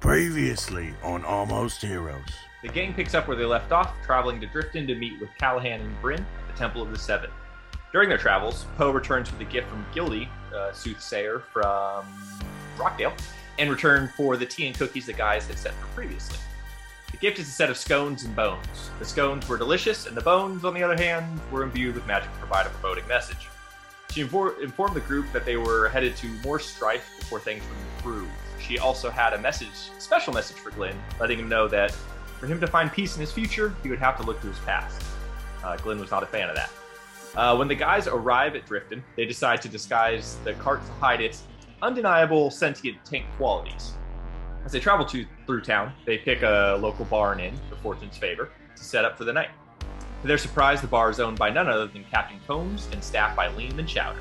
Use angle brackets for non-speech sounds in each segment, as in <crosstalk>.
Previously on Almost Heroes. The gang picks up where they left off, traveling to Drifton to meet with Callahan and Bryn at the Temple of the Seven. During their travels, Poe returns with a gift from Gildy, a soothsayer from Rockdale, in return for the tea and cookies the guys had sent her previously. The gift is a set of scones and bones. The scones were delicious, and the bones, on the other hand, were imbued with magic to provide a foreboding message. She infor- informed the group that they were headed to more strife before things would improve. She also had a message, special message for Glenn, letting him know that for him to find peace in his future, he would have to look to his past. Uh, Glenn was not a fan of that. Uh, when the guys arrive at Drifton, they decide to disguise the cart to hide its undeniable sentient tank qualities. As they travel to, through town, they pick a local bar and inn, the Fortune's Favor, to set up for the night. To their surprise, the bar is owned by none other than Captain Combs and staffed by Lean and Chowder.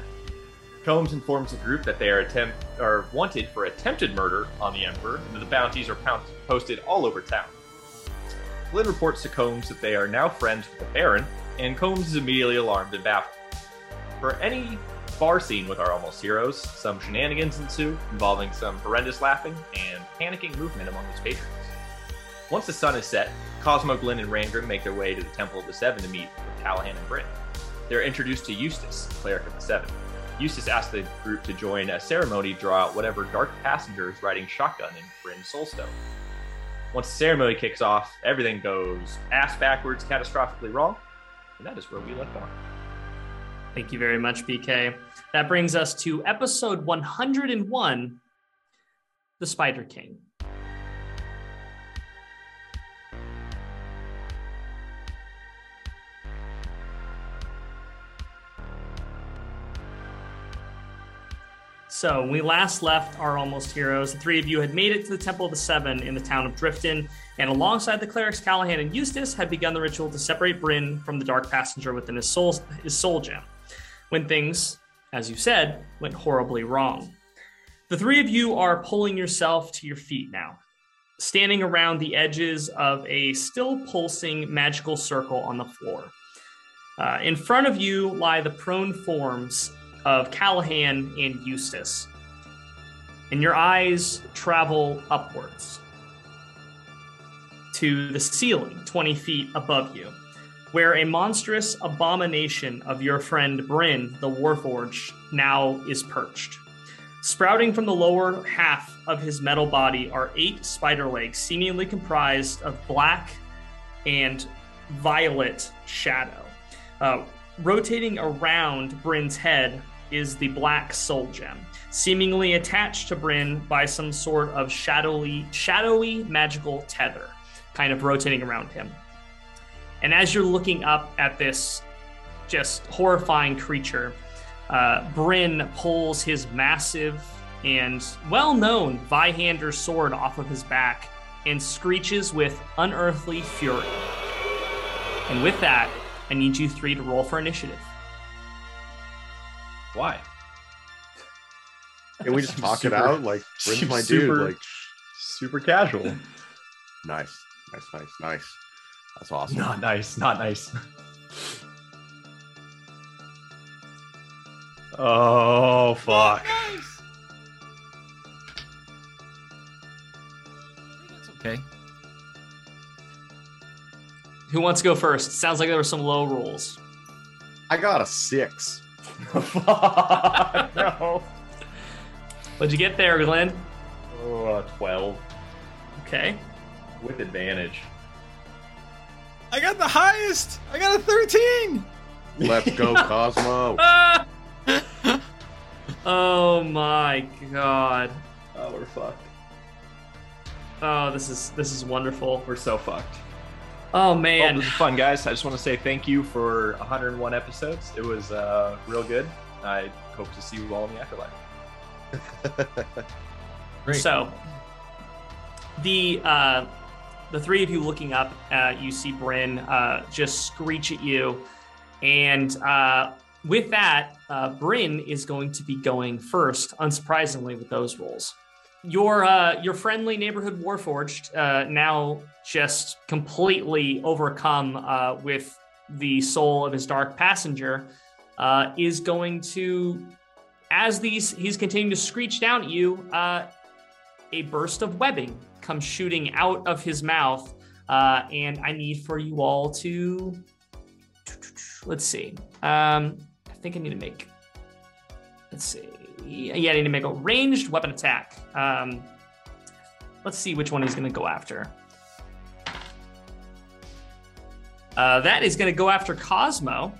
Combs informs the group that they are attempt are wanted for attempted murder on the Emperor, and that the bounties are pound- posted all over town. Glenn reports to Combs that they are now friends with the Baron, and Combs is immediately alarmed and baffled. For any bar scene with our almost heroes, some shenanigans ensue, involving some horrendous laughing and panicking movement among his patrons. Once the sun is set, Cosmo, Glenn, and Rangrim make their way to the Temple of the Seven to meet with Callahan and Bryn. They're introduced to Eustace, cleric of the Seven. Eustace asks the group to join a ceremony to draw out whatever dark passenger is riding shotgun in Bryn's Soulstone. Once the ceremony kicks off, everything goes ass backwards, catastrophically wrong, and that is where we left off. Thank you very much, BK. That brings us to episode 101 The Spider King. So, when we last left our almost heroes, the three of you had made it to the Temple of the Seven in the town of Drifton, and alongside the clerics Callahan and Eustace, had begun the ritual to separate Bryn from the dark passenger within his soul, his soul gem. When things, as you said, went horribly wrong. The three of you are pulling yourself to your feet now, standing around the edges of a still pulsing magical circle on the floor. Uh, in front of you lie the prone forms of Callahan and Eustace, and your eyes travel upwards to the ceiling 20 feet above you, where a monstrous abomination of your friend Bryn, the Warforged, now is perched. Sprouting from the lower half of his metal body are eight spider legs, seemingly comprised of black and violet shadow. Uh, rotating around Bryn's head is the black soul gem, seemingly attached to Bryn by some sort of shadowy, shadowy magical tether, kind of rotating around him. And as you're looking up at this just horrifying creature, uh, Bryn pulls his massive and well known Zweihander sword off of his back and screeches with unearthly fury. And with that, I need you three to roll for initiative. Why? Can we just <laughs> talk Super- it out? Like, when's <laughs> my super- dude? Like, Super casual. <laughs> nice, nice, nice, nice. That's awesome. Not nice. Not nice. Oh fuck. That's okay. Who wants to go first? Sounds like there were some low rolls. I got a six. <laughs> No. What'd you get there, Glenn? Oh, uh, 12 Okay. with advantage. I got the highest. I got a 13. Let's go, <laughs> Cosmo. <laughs> Oh my god. Oh, we're fucked. Oh, this is this is wonderful. We're so fucked. Oh Well, man. this is fun, guys. I just want to say thank you for 101 episodes. It was uh, real good. I hope to see you all in the afterlife. <laughs> Great. So the uh, the three of you looking up, uh, you see Bryn uh, just screech at you, and uh, with that, uh, Bryn is going to be going first, unsurprisingly, with those rolls. Your uh, your friendly neighborhood warforged uh, now just completely overcome uh, with the soul of his dark passenger uh, is going to as these he's continuing to screech down at you uh, a burst of webbing comes shooting out of his mouth, uh, and I need for you all to let's see. Um, I think I need to make. Let's see. Yeah, I need to make a ranged weapon attack. Um, let's see which one he's going to go after. Uh, that is going to go after Cosmo.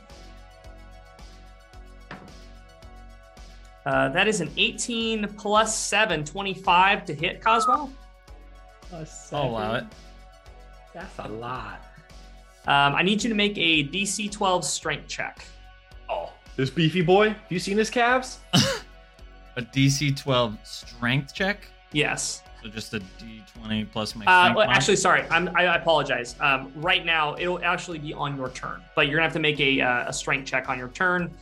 Uh, that is an 18 plus 7, 25 to hit Cosmo. I'll allow it. That's a lot. Um, I need you to make a DC 12 strength check. Oh, this beefy boy. Have you seen his calves? <laughs> A DC 12 strength check. Yes. So just a D20 plus my Uh, well, actually, sorry. I'm, I, I apologize. Um, right now, it'll actually be on your turn, but you're gonna have to make a, uh, a strength check on your turn.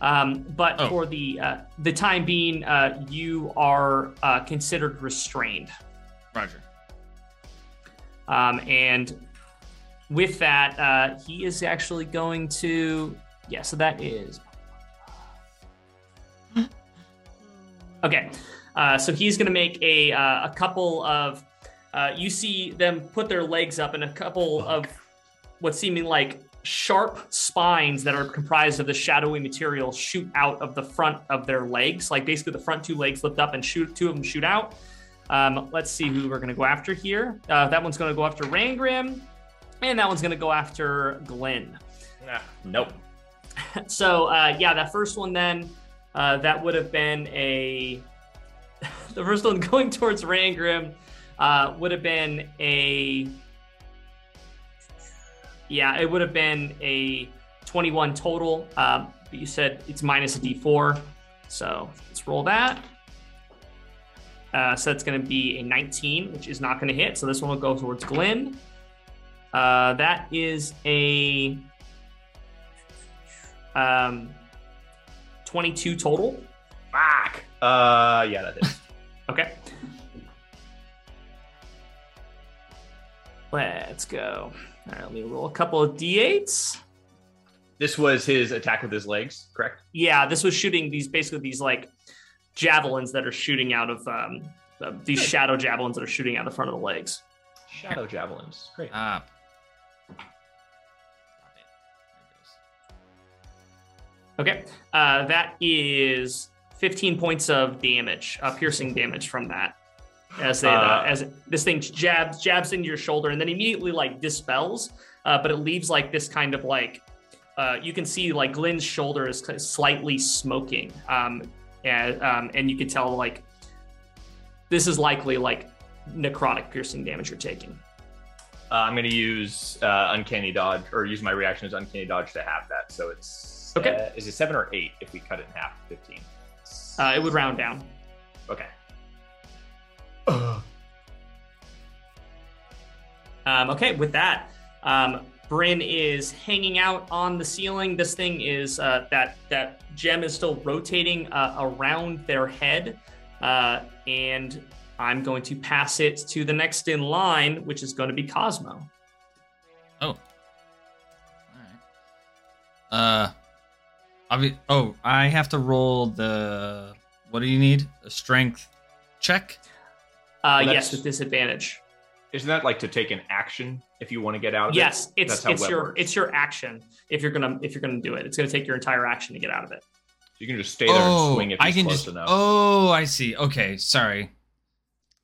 Um, but Oh. for the uh, the time being, uh, you are uh, considered restrained. Roger. Um, and with that, uh, he is actually going to. Yeah, so that is. Okay, uh, so he's going to make a uh, a couple of. Uh, you see them put their legs up, and a couple of what seeming like sharp spines that are comprised of the shadowy material shoot out of the front of their legs. Like basically, the front two legs lift up and shoot. Two of them shoot out. Um, let's see who we're going to go after here. Uh, that one's going to go after Rangrim, and that one's going to go after Glenn. Nope. <laughs> So uh, yeah, that first one then uh, that would have been a <laughs> the first one going towards Rangrim uh, would have been a yeah it would have been a 21 total. Um, but you said it's minus a d4, so let's roll that. Uh, so that's going to be a 19, which is not going to hit. So this one will go towards Glenn. Uh, that is a um, 22 total. Fuck. Uh, yeah, that is. <laughs> Okay. Let's go. All right, let me roll a couple of d8s. this was his attack with his legs, correct? Yeah, this was shooting these basically these like javelins that are shooting out of um, uh, these shadow javelins that are shooting out the front of the legs. Shadow javelins. Great. Stop. Okay, uh, that is 15 points of damage, uh, piercing damage from that. As they, uh, Uh, as this thing jabs jabs into your shoulder and then immediately like dispels, uh, but it leaves like this kind of like uh, you can see like Glenn's shoulder is slightly smoking, um, and um, and you can tell like this is likely like necrotic piercing damage you're taking. Uh, I'm going to use uh, uncanny dodge, or use my reaction as uncanny dodge to have that. So it's Okay. uh, is it seven or eight if we cut it in half? Fifteen. Uh, it would round down. Okay. Um, okay, with that, um, Bryn is hanging out on the ceiling. This thing is uh, that that gem is still rotating uh, around their head, uh, and I'm going to pass it to the next in line, which is going to be Cosmo. Oh. All right. Uh, obvi- oh, I have to roll the. What do you need? A strength check. Uh, Well, yes, with disadvantage. Isn't that like to take an action if you want to get out of Yes, it? it's it's your works. it's your action if you're gonna if you're gonna do it. It's gonna take your entire action to get out of it. You can just stay there and swing if I he's can close just. enough. Oh, I see. Okay, sorry.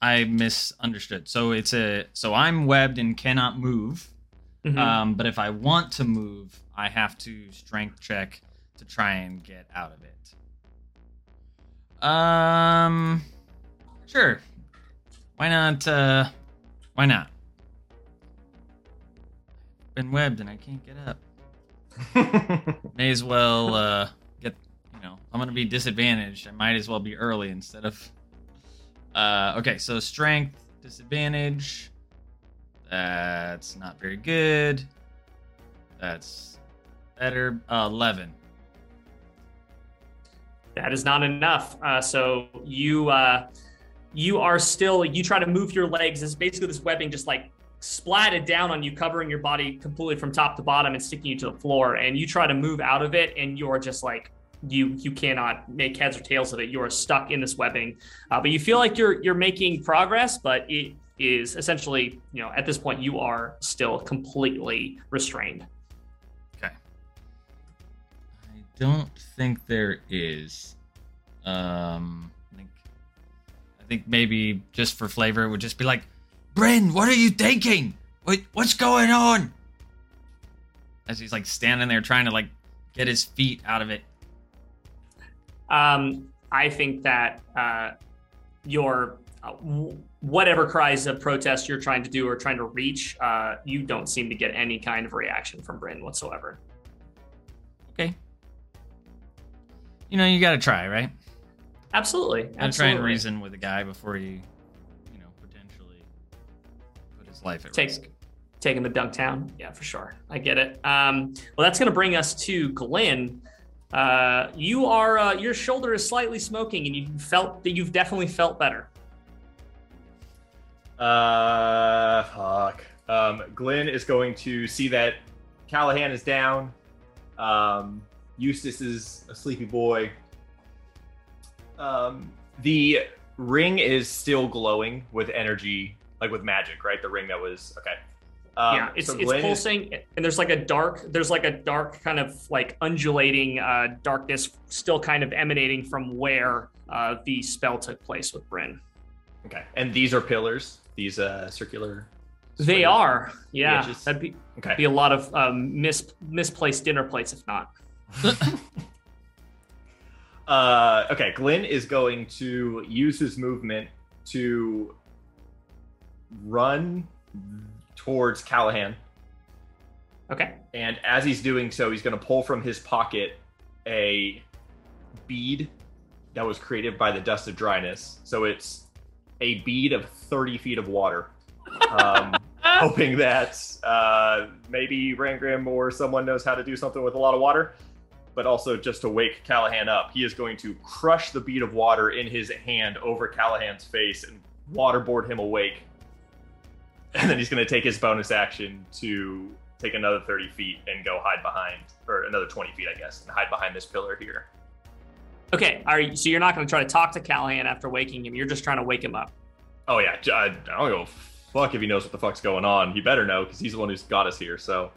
I misunderstood. So it's a. So I'm webbed and cannot move. Mhm. Um, but if I want to move, I have to strength check to try and get out of it. Um, sure. Why not? Uh, why not? Been webbed and I can't get up. <laughs> May as well uh, get. You know, I'm gonna be disadvantaged. I might as well be early instead of. Uh, okay, so strength disadvantage. That's not very good. That's better. Uh, Eleven. That is not enough. Uh, so you uh, you are still you try to move your legs. It's basically this webbing just like splatted down on you, covering your body completely from top to bottom and sticking you to the floor. And you try to move out of it, and you're just like you you cannot make heads or tails of it. You are stuck in this webbing, uh, but you feel like you're you're making progress, but it is essentially you know at this point you are still completely restrained. Don't think there is. Um, I think, I think maybe just for flavor, it would just be like, Bryn, what are you thinking? What, what's going on? As he's like standing there trying to like get his feet out of it. Um, I think that uh, your uh, whatever cries of protest you're trying to do or trying to reach, uh, you don't seem to get any kind of reaction from Bryn whatsoever. You know, you got to try, right? Absolutely. Gotta try and reason with a guy before you, you know, potentially put his life at Take- risk. taking the dunk town. Yeah, for sure. I get it. Um, well, that's going to bring us to Glenn. Uh, you are uh, your shoulder is slightly smoking, and you felt that you've definitely felt better. Uh, fuck. Um, Glenn is going to see that Callahan is down. Um, Eustace is a sleepy boy. Um, the ring is still glowing with energy, like with magic, right? The ring that was okay. Um, yeah, it's so it's Glenn is- pulsing, and there's like a dark, there's like a dark kind of like undulating uh, darkness, still kind of emanating from where uh, the spell took place with Bryn. okay, and these are pillars. These uh circular. They are, yeah. that'd be Okay. be a lot of um, mis- misplaced dinner plates, if not. <laughs> Uh, okay, Glenn is going to use his movement to run towards Callahan. Okay. And as he's doing so, he's going to pull from his pocket a bead that was created by the dust of dryness. So it's a bead of 30 feet of water. Um, <laughs> hoping that uh, maybe Rangrim or someone knows how to do something with a lot of water, but also just to wake Callahan up. He is going to crush the bead of water in his hand over Callahan's face and waterboard him awake. <laughs> And then he's going to take his bonus action to take another 30 feet and go hide behind, or another 20 feet, I guess, and hide behind this pillar here. Okay. Are you, so you're not going to try to talk to Callahan after waking him. You're just trying to wake him up. Oh, yeah. I, I don't a fuck if he knows what the fuck's going on. He better know because he's the one who's got us here. So,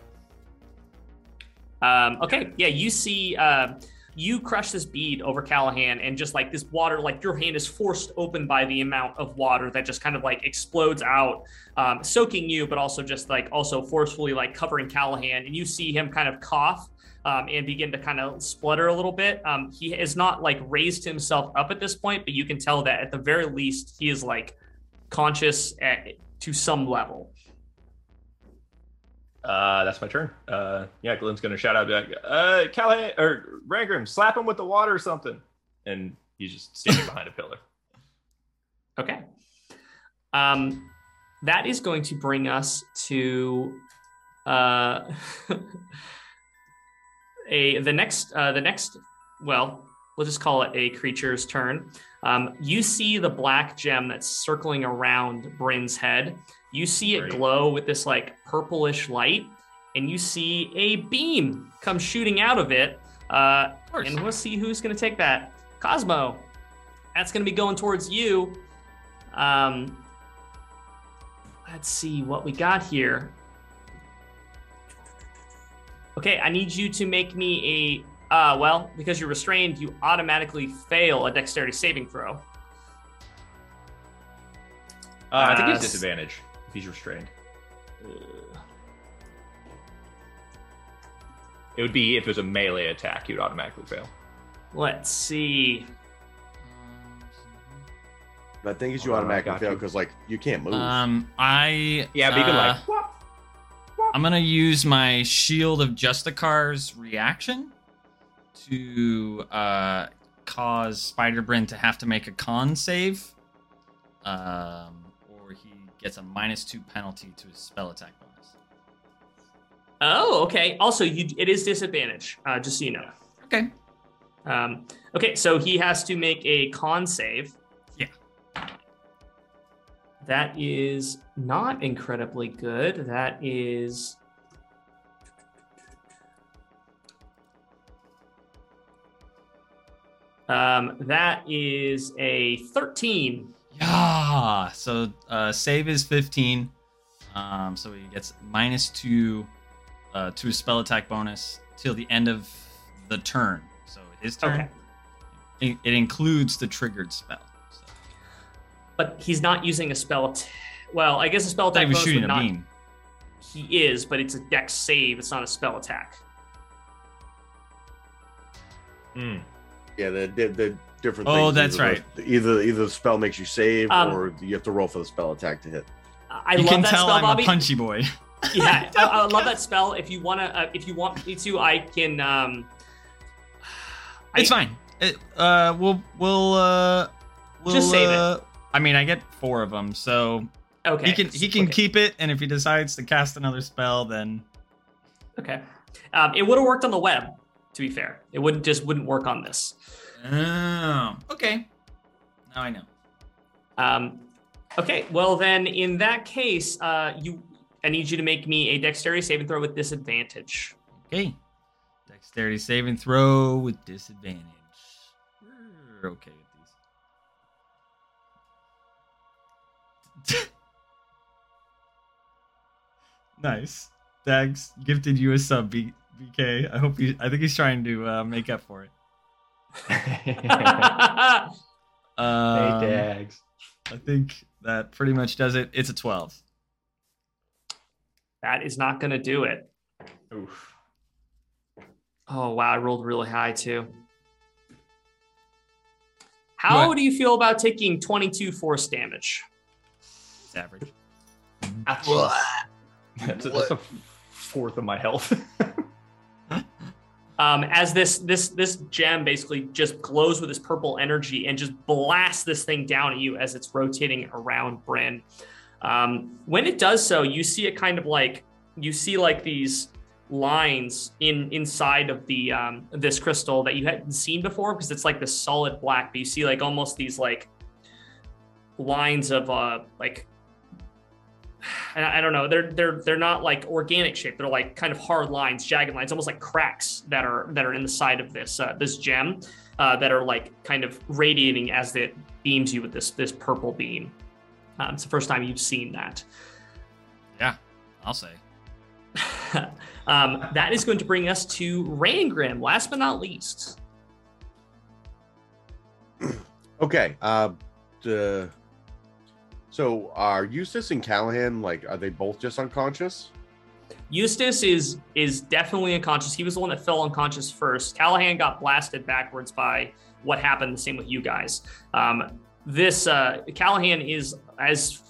Um, okay, yeah, you see, uh, you crush this bead over Callahan, and just like this water, like your hand is forced open by the amount of water that just kind of like explodes out, um, soaking you, but also just like also forcefully like covering Callahan, and you see him kind of cough. Um, and begin to kind of splutter a little bit. Um, he has not like raised himself up at this point, but you can tell that at the very least he is like conscious at, to some level. Uh, that's my turn. Uh, yeah, Glenn's gonna shout out, be like, uh, Callahan or Rangrim, slap him with the water or something. And he's just standing behind a pillar. <laughs> Okay. Um, that is going to bring us to uh, <laughs> a the next uh, the next. Well, we'll just call it a creature's turn. Um, you see the black gem that's circling around Bryn's head. You see it Great. glow with this like purplish light, and you see a beam come shooting out of it. Uh, course. and we'll see who's going to take that. Cosmo, that's going to be going towards you. Um, let's see what we got here. Okay, I need you to make me a. Uh, well, because you're restrained, you automatically fail a dexterity saving throw. Uh, I think Uh, he's disadvantage he's restrained. It would be if it was a melee attack, he would automatically fail. Let's see. But I think it's you Oh, automatically fail because like you can't move. Um, I Yeah, but you can uh, like. whop, I'm gonna use my Shield of Justicar's reaction to uh, cause Spider Bryn to have to make a con save, um, or he gets a minus two penalty to his spell attack bonus. Oh, okay. Also, you it is disadvantage. Uh, just so you know. Okay. Um, okay, so he has to make a con save. Yeah. That is not incredibly good. That is. Um, that is a 13. Yeah. So uh, save is 15. Um, so he gets minus two uh, to his spell attack bonus till the end of the turn. So his turn. Okay. It, it includes the triggered spell. So. But he's not using a spell. T- well, I guess a spell attack he was bonus shooting would a not. beam. He is, but it's a dex save. It's not a spell attack. Hmm. Yeah, the the, the different. Oh, things, that's either right. The, either either the spell makes you save, Um, or you have to roll for the spell attack to hit. I you love can that tell spell, I'm Bobby. a punchy boy. <laughs> yeah, I, I <laughs> love that spell. If you wanna, uh, if you want me to, I can. Um, It's fine. It, uh, we'll we'll uh, we'll. Just save it. uh, I mean, I get four of them, so Okay. he can he can okay. keep it, and if he decides to cast another spell, then Okay. Um, it would have worked on the web. To be fair, it wouldn't just wouldn't work on this. Oh, okay. Now I know. Um, okay. Well, then in that case, uh, you, I need you to make me a dexterity saving throw with disadvantage. Okay. Dexterity saving throw with disadvantage. We're okay with these. <laughs> nice. Dags gifted you a sub, B- BK. I hope he. I think he's trying to uh, make up for it. Hey, Um, Dags. I think that pretty much does it. It's a twelve. that is not going to do it. Oof. Oh wow, I rolled really high too. How What? do you feel about taking 22 force damage? It's average. That's, that's, that's a fourth of my health. <laughs> um, as this this this gem basically just glows with this purple energy and just blasts this thing down at you as it's rotating around Bryn. Um, when it does so, you see it kind of like you see like these lines in inside of the um, this crystal that you hadn't seen before because it's like this solid black. But you see like almost these like lines of uh like I I don't know. They're they're they're not like organic shape. They're like kind of hard lines, jagged lines, almost like cracks that are that are in the side of this uh, this gem uh, that are like kind of radiating as it beams you with this this purple beam. Um, it's the first time you've seen that. Yeah, I'll say. <laughs> um, that is going to bring us to Rangrim. Last but not least, <clears throat> Okay. Uh, the, so are Eustace and Callahan like? Are they both just unconscious? Eustace is is definitely unconscious. He was the one that fell unconscious first. Callahan got blasted backwards by what happened. The same with you guys. Um, this uh, Callahan is as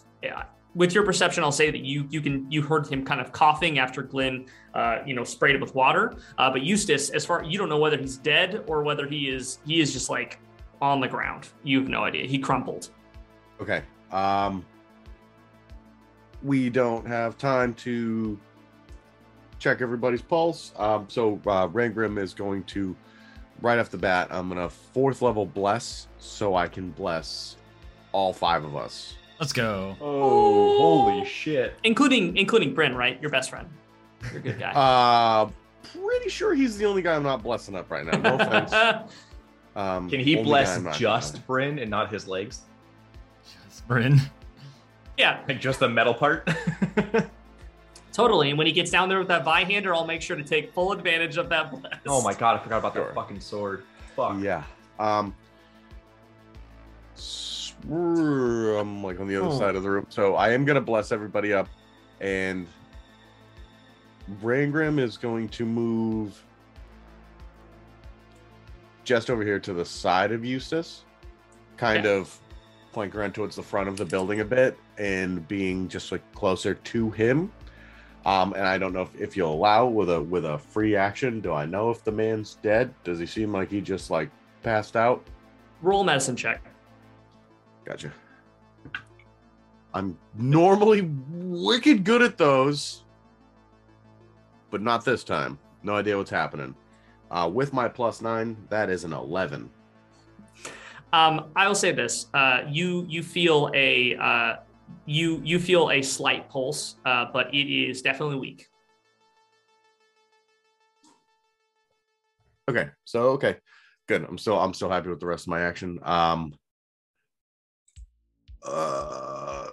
with your perception. I'll say that you you can you heard him kind of coughing after Glenn uh, you know sprayed it with water. Uh, but Eustace, as far you don't know whether he's dead or whether he is he is just like on the ground. You have no idea. He crumpled. Okay. Um, we don't have time to check everybody's pulse. Um, so uh, Rangrim is going to, right off the bat, I'm gonna fourth level bless, so I can bless all five of us. Let's go. Oh, holy shit. including including Bryn, right? Your best friend. You're a good guy. Uh, pretty sure he's the only guy I'm not blessing up right now. No <laughs> offense. Um, Can he bless guy I'm not just Bryn and not his legs? Just Bryn. yeah, Like just the metal part? <laughs> totally. And when he gets down there with that Zweihander, I'll make sure to take full advantage of that bless. oh my god, I forgot about Sure. that fucking sword. Fuck. Yeah. Um. s- I'm like on the other Oh. side of the room, so I am gonna bless everybody up, and Rangrim is going to move just over here to the side of Eustace, kind Yeah. of flank around towards the front of the building a bit, and being just like closer to him. Um, and I don't know if, if you'll allow with a with a free action. Do I know if the man's dead? Does he seem like he just like passed out? Roll medicine check. Gotcha. I'm normally wicked good at those, but not this time. No idea what's happening. Uh, with my plus nine, that is an eleven. Um, I will say this: uh, you you feel a uh, you you feel a slight pulse, uh, but it is definitely weak. Okay, so okay, Good. I'm still I'm still happy with the rest of my action. Um uh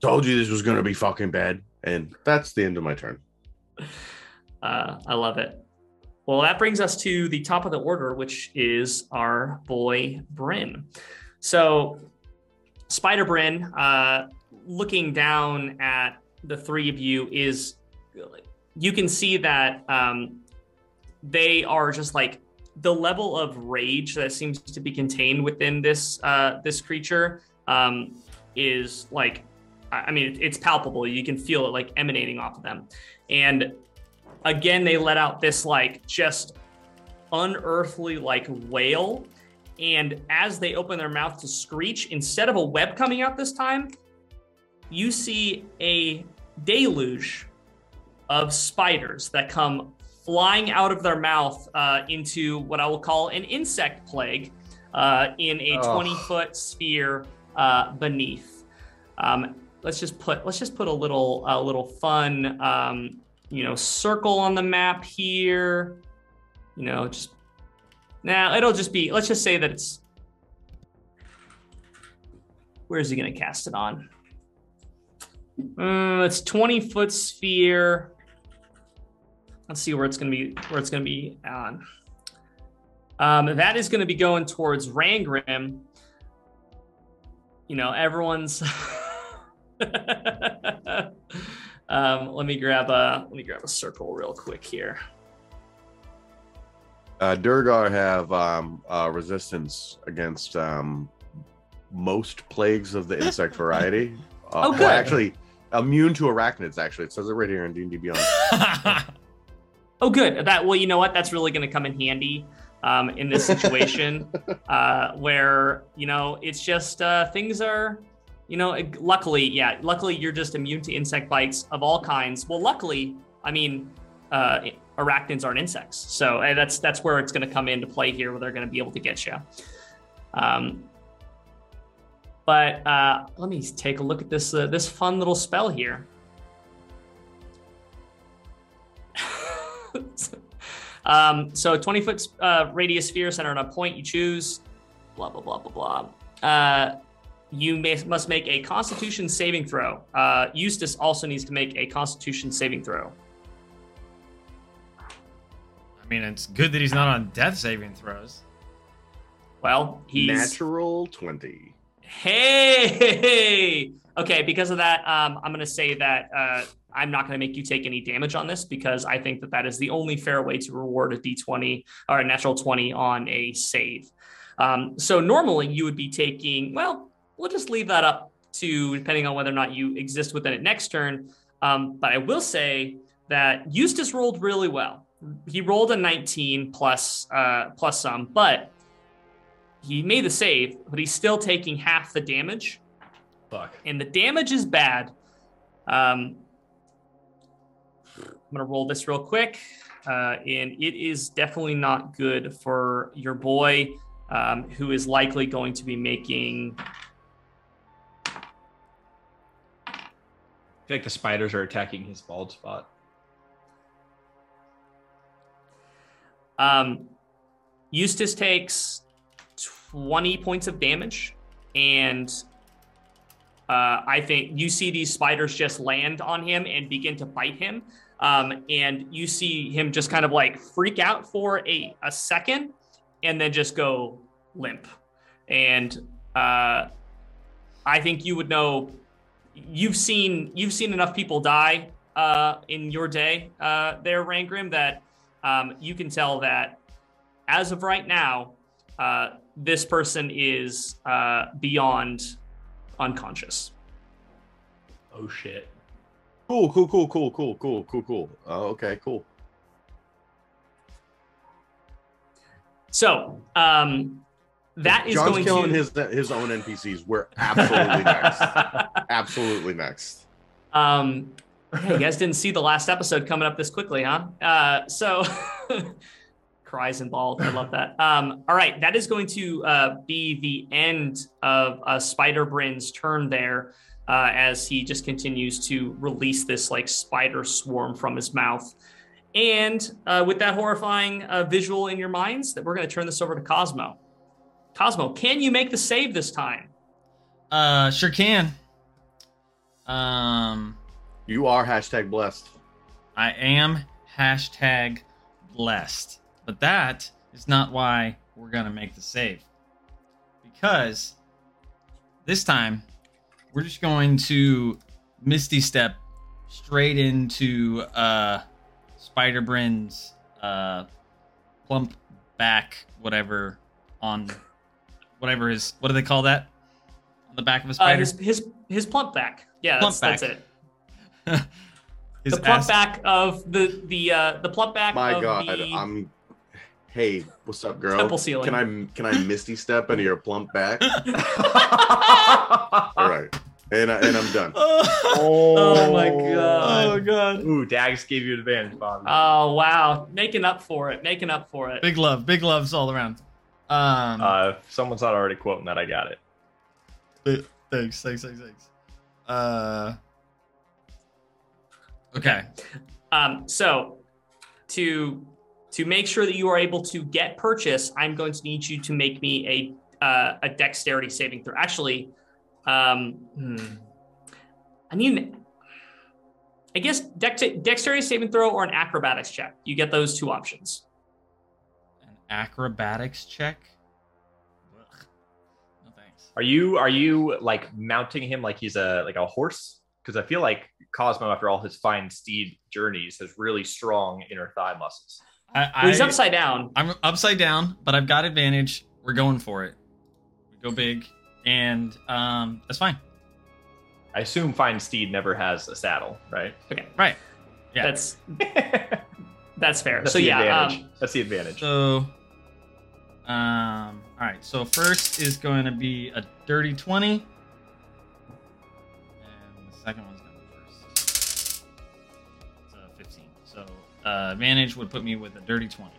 told you this was gonna be fucking bad. And that's the end of my turn. <laughs> Uh, I love it. Well, that brings us to the top of the order, which is our boy Bryn. So, Spider Bryn, uh, looking down at the three of you, is you can see that um, they are just like the level of rage that seems to be contained within this uh, this creature um, is like, I mean, it's palpable. You can feel it like emanating off of them, and again they let out this like just unearthly like wail and as they open their mouth to screech instead of a web coming out this time you see a deluge of spiders that come flying out of their mouth uh, into what i will call an insect plague uh, in a Ugh. 20 foot sphere uh, beneath um, let's just put let's just put a little a little fun um, you know circle on the map here you know just now it'll just be let's just say that it's where is he going to cast it on? Mm, it's 20 foot sphere. Let's see where it's going to be where it's going to be on. Um, that is going to be going towards rangrim. You know everyone's <laughs> um, let me grab a let me grab a circle real quick here Uh Duergar have um uh resistance against um most plagues of the insect variety. <laughs> Uh, Oh, well, good. actually immune to arachnids actually. It says it right here in D&D Beyond. <laughs> Oh, good. That well, you know what? That's really going to come in handy um, in this situation, <laughs> uh, where you know it's just uh, things are, you know. Luckily, yeah. Luckily, you're just immune to insect bites of all kinds. Well, luckily, I mean, uh, arachnids aren't insects, so uh, that's that's where it's going to come into play here, where they're going to be able to get you. Um, but uh, let me take a look at this uh, this fun little spell here. <laughs> um, so 20 foot uh, radius sphere centered on a point you choose. Blah blah blah blah blah. You may, must make a Constitution saving throw. Uh, Eustace also needs to make a Constitution saving throw. I mean, it's good that he's not on death saving throws. Well, he's Natural 20. Hey! <laughs> Okay, because of that, um, I'm going to say that uh, I'm not going to make you take any damage on this because I think that that is the only fair way to reward a d20 or a natural 20 on a save. Um, so normally you would be taking, well, we'll just leave that up to depending on whether or not you exist within it next turn. Um, but I will say that Eustace rolled really well. He rolled a 19 plus uh, plus some, but he made the save, but he's still taking half the damage, Fuck. and the damage is bad. Um, I'm gonna roll this real quick, uh, and it is definitely not good for your boy, um, who is likely going to be making. Feel like the spiders are attacking his bald spot. Um, Eustace takes 20 points of damage, and uh, I think you see these spiders just land on him and begin to bite him. Um, and you see him just kind of like freak out for a, a second and then just go limp. And uh, I think you would know you've seen you've seen enough people die uh, in your day uh, there, Rangrim, that um, you can tell that as of right now, uh, this person is uh, beyond unconscious. Oh shit. Cool, cool, cool, cool, cool, cool, cool, cool. Oh, okay, cool. So um, that is John's going killing to his his own NPCs. We're absolutely <laughs> next. Absolutely next. Um, yeah, you guys didn't see the last episode coming up this quickly, huh? Uh, so <laughs> cries balls. I love that. Um, all right, that is going to uh, be the end of uh, Spider Bryn's turn there, uh, as he just continues to release this like spider swarm from his mouth. and uh, with that horrifying uh, visual in your minds, that we're going to turn this over to Cosmo. Cosmo, can you make the save this time? Uh, sure can. Um, You are hashtag blessed. I am hashtag blessed, but that is not why we're gonna make the save. Because this time we're just going to Misty Step straight into uh, Spider Bryn's uh, plump back, whatever on whatever his what do they call that on the back of a Uh, his his his plump back. Yeah, Plump that's, back. that's it. <laughs> The plump ass- back of the the uh, the plump back. My of God, the, I'm. Hey, what's up, girl? Temple ceiling. Can I can I misty step into your plump back? <laughs> All right, and I, and I'm done. <laughs> Oh my god. Oh god. Ooh, Dags gave you advantage, Bobby. Oh wow, making up for it, making up for it. Big love, big loves all around. Um, uh, if someone's not already quoting that, I got it. th- thanks, thanks, thanks, thanks. Uh, okay. Um, so to to make sure that you are able to get purchase, I'm going to need you to make me a uh, a dexterity saving throw. Actually, um, hmm. I need. I guess dex- dexterity saving throw or an acrobatics check. You get those two options. An acrobatics check. Ugh. No thanks. Are you are you like mounting him like he's a like a horse? Because I feel like Cosmo, after all his fine steed journeys, has really strong inner thigh muscles. I, Well, he's upside down. I'm upside down, but I've got advantage. We're going for it. We go big, and um, that's fine. I assume fine steed never has a saddle, right? Okay, Right. Yeah. that's <laughs> That's that's fair. so the yeah, advantage. um, That's the advantage. So, um, all right. So first is going to be a dirty twenty, and the second one's going to be first. It's a fifteen. So uh, advantage would put me with a dirty twenty.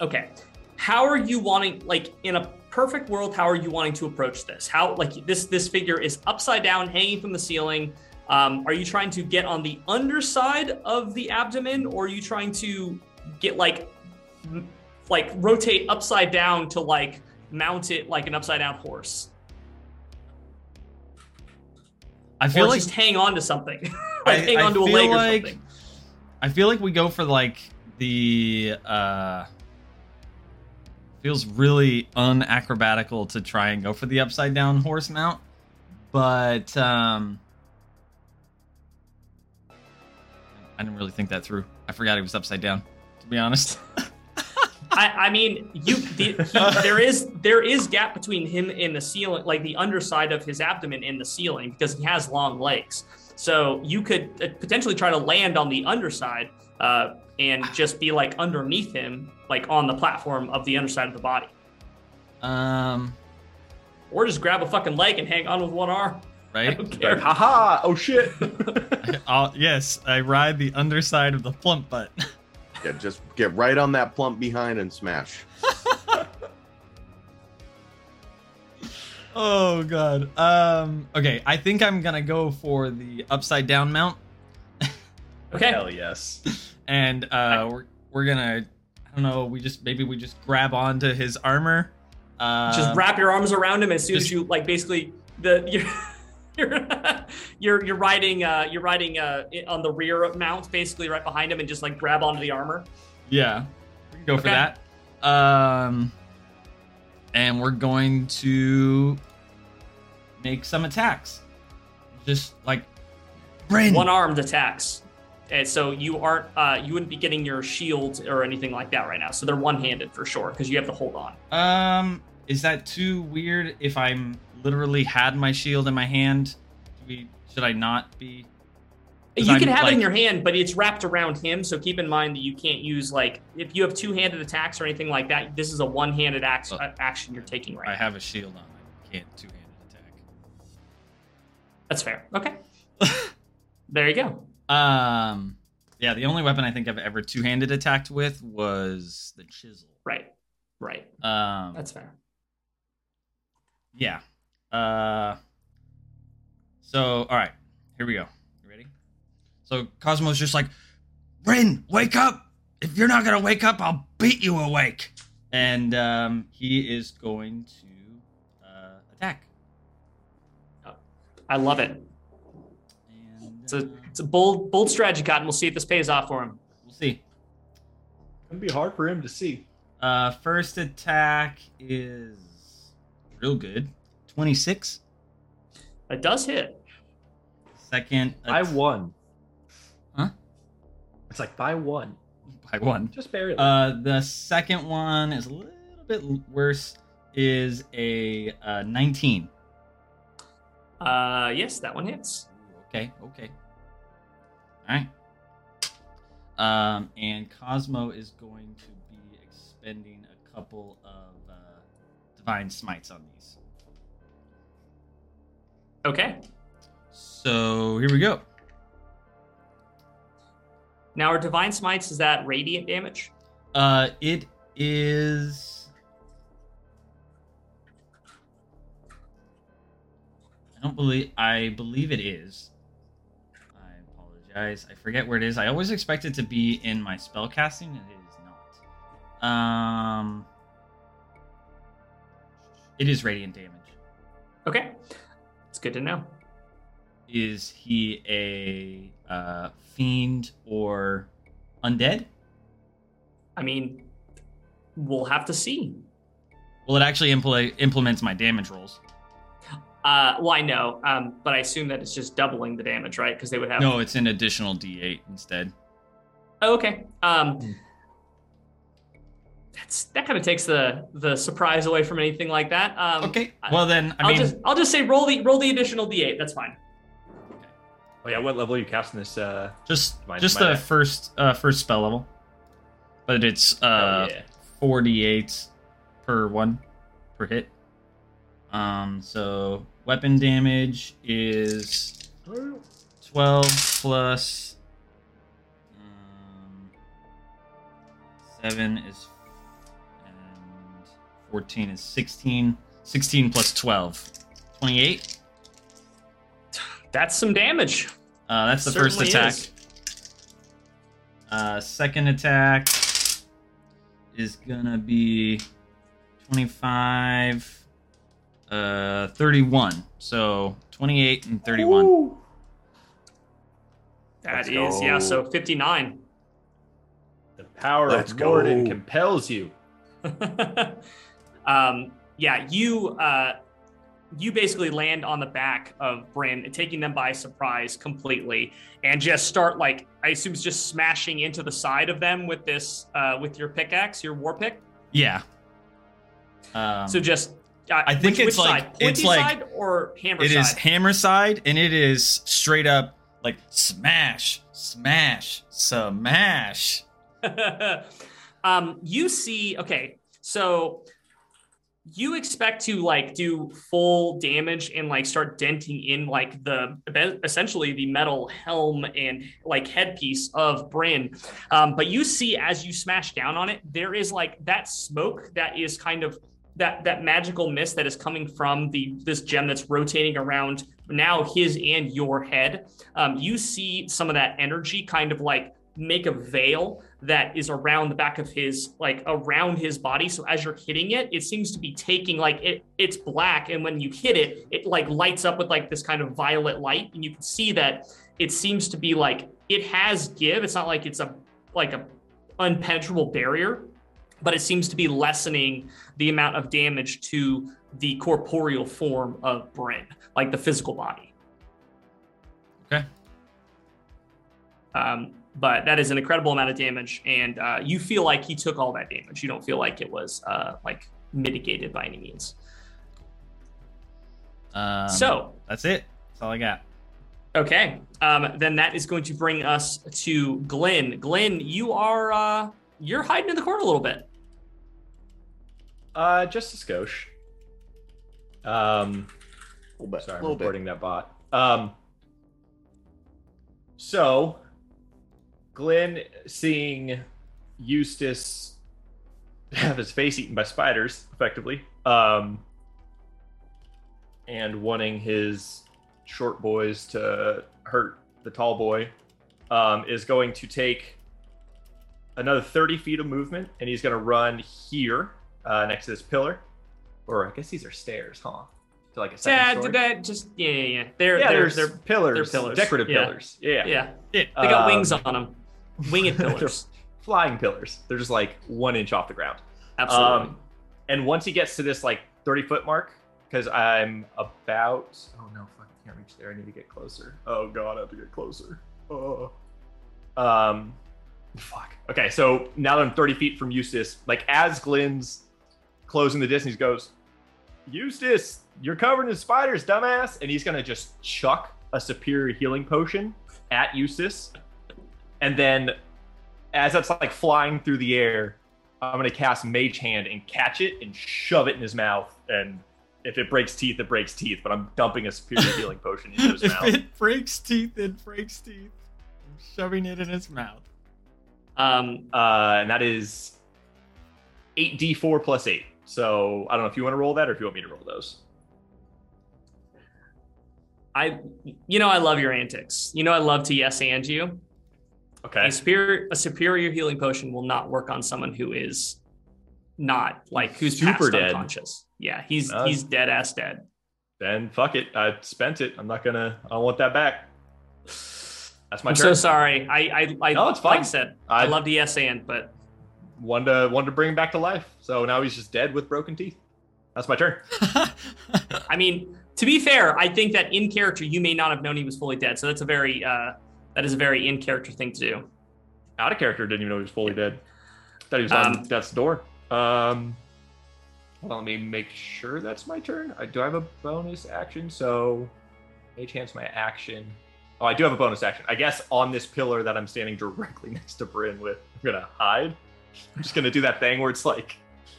Okay. How are you wanting like in a perfect world how are you wanting to approach this? How like this this figure is upside down hanging from the ceiling. Um, are you trying to get on the underside of the abdomen or are you trying to get like like rotate upside down to like mount it like an upside down horse? I feel or like just hang on to something. <laughs> I- like hang I on to a feel leg or like- something. I feel like we go for like the uh feels really unacrobatical to try and go for the upside down horse mount. But um I didn't really think that through. I forgot he was upside down, to be honest. <laughs> I, I mean, you the, he, there is there is gap between him and the ceiling, like the underside of his abdomen and the ceiling, because he has long legs. So you could uh, potentially try to land on the underside uh, and just be like underneath him, like on the platform of the underside of the body, um or just grab a fucking leg and hang on with one arm. I right? don't Like, care. haha! Oh shit! <laughs> I'll, yes, I ride the underside of the plump butt. Yeah, just get right on that plump behind and smash. <laughs> oh god. Um okay, I think I'm going to go for the upside down mount. <laughs> Okay. Hell yes. and uh, we're we're gonna I don't know we just maybe we just grab onto his armor. Uh, just wrap your arms around him as soon as you like basically the you're <laughs> you're you're, riding uh you're riding uh on the rear mount basically right behind him and just like grab onto the armor Yeah, we can go for that. Um, and we're going to make some attacks. Just like Bryn. one armed attacks and so you aren't uh you wouldn't be getting your shield or anything like that right now so they're one-handed for sure because you have to hold on Um, is that too weird? If I'm literally had my shield in my hand, should, we, should I not be? you can I'm, have it in your hand but it's wrapped around him so keep in mind that you can't use like if you have two-handed attacks or anything like that this is a one-handed act- Oh. uh, action you're taking right I now. have a shield on. I can't two-handed attack. that's fair okay <laughs> there you go Um, yeah, the only weapon I think I've ever two-handed attacked with was the chisel. right right Um, that's fair yeah. Uh, so all right, here we go. You ready? So Cosmo's just like, Bryn, wake up! If you're not gonna wake up, I'll beat you awake. And um, he is going to uh, attack. I love it. And It's a uh, it's a bold bold strategy, Cotton. We'll see if this pays off for him. we'll see. Gonna be hard for him to see. Uh, first attack is real good. 26. It does hit. Second, By at- one. Huh? It's like by one. by one. Just barely. Uh, the second one is a little bit worse. Is a uh, 19. Uh, yes, that one hits. Okay, okay. All right. Um, and Cosmo is going to be expending a couple of uh, divine smites on these. Okay. So here we go. Now, our divine smites is that radiant damage? Uh, it is. I don't believe. I believe it is. I apologize. I forget where it is. I always expect it to be in my spell casting, and it is not. Um, it is radiant damage. Okay. It's good to know. Is he a uh, fiend or undead? I mean, we'll have to see. Well, it actually impl- implements my damage rolls. Uh, well, I know, um, but I assume that it's just doubling the damage, right? Because they would have. No, it's an additional D8 instead. Oh, okay. Um, Hmm. That's that kind of takes the the surprise away from anything like that. Um, Okay. Well then, I I'll mean, just I'll just say roll the roll the additional d8. That's fine. oh yeah, what level are you casting this? Uh, just Divine just Smite. the first uh first spell level. But it's uh oh, yeah. 48 per one per hit. Um so weapon damage is 12 plus um 7 is and 14 is 16 16 plus 12 28 That's some damage. Uh, that's the first attack. Uh, second attack is gonna be 25, uh, 31. So 28 and 31. That Let's is go. yeah. So fifty nine. The power Let's of go. Morden compels you. <laughs> um, yeah, you uh, you basically land on the back of Bryn, taking them by surprise completely, and just start like I assume it's just smashing into the side of them with this uh, with your pickaxe, your war pick. Yeah. Um, so just uh, I think which, it's which like- side? it's Pointy like- side or hammer it side. is hammer side, and it is straight up like smash, smash, smash. <laughs> um, you see, okay, so you expect to like do full damage and like start denting in like the essentially the metal helm and like headpiece of Bryn. Um, but you see as you smash down on it, there is like that smoke that is kind of that that magical mist that is coming from the this gem that's rotating around now his and your head. Um, you see some of that energy kind of like make a veil that is around the back of his like around his body so as you're hitting it it seems to be taking like it it's black and when you hit it it like lights up with like this kind of violet light and you can see that it seems to be like it has give it's not like it's a like a unpenetrable barrier but it seems to be lessening the amount of damage to the corporeal form of Bryn, like the physical body. Okay. Um, but that is an incredible amount of damage, and uh, you feel like he took all that damage. You don't feel like it was uh, like mitigated by any means. Um, so, that's it. That's all I got. okay, um, then that is going to bring us to Glenn. Glenn, you are uh, you're hiding in the corner a little bit. Uh, just a skosh. Um, little bit. sorry, I'm little bit. that bot. Um, so, Glenn seeing Eustace have his face eaten by spiders, effectively, um, and wanting his short boys to hurt the tall boy, um, is going to take another 30 feet of movement, and he's going to run here uh, next to this pillar. Or I guess these are stairs, huh? To like a second Yeah, story. did that just yeah, yeah, yeah. They're yeah, they're they're pillars, they're pillars. decorative Yeah. pillars. Yeah, yeah. Shit. They got Um, wings on them. Winged <laughs> pillars. flying pillars. They're just like one inch off the ground. Absolutely. Um, and once he gets to this like 30 foot mark, because I'm about oh no, fuck, I can't reach there. I need to get closer. Oh god, I have to get closer. Oh. Um fuck. Okay, so now that I'm 30 feet from Eustace, like as Glenn's closing the distance, he goes, Eustace, you're covered in spiders, dumbass. And he's gonna just chuck a superior healing potion at Eustace. And then as that's like flying through the air, I'm gonna cast Mage Hand and catch it and shove it in his mouth. And if it breaks teeth, it breaks teeth. But I'm dumping a superior <laughs> healing potion into his if mouth. it breaks teeth, it breaks teeth. I'm shoving it in his mouth. um, Uh, and that is eight d4 plus eight. So I don't know if you want to roll that or if you want me to roll those. I you know I love your antics. You know I love to yes and you. Okay. A superior a superior healing potion will not work on someone who is not like who's Super dead. unconscious. Yeah, he's Uh, he's dead ass dead. Then fuck it. I spent it. I'm not gonna. I don't want that back. That's my turn. I'm turn. so sorry. I I, I No, it's like I fine. said I, I- love the yes and, but One to one to bring him back to life. So now he's just dead with broken teeth. That's my turn. <laughs> I mean, to be fair, I think that in character you may not have known he was fully dead. So that's a very uh that is a very in character thing to do. Out of character, didn't even know he was fully dead. Thought he was on Um, death's door. Um, on, let me make sure that's my turn. I do I have a bonus action, so Mage Hand's my action. Oh, I do have a bonus action. I guess on this pillar that I'm standing directly <laughs> next to Bryn with, I'm gonna hide. I'm just gonna do that thing where it's like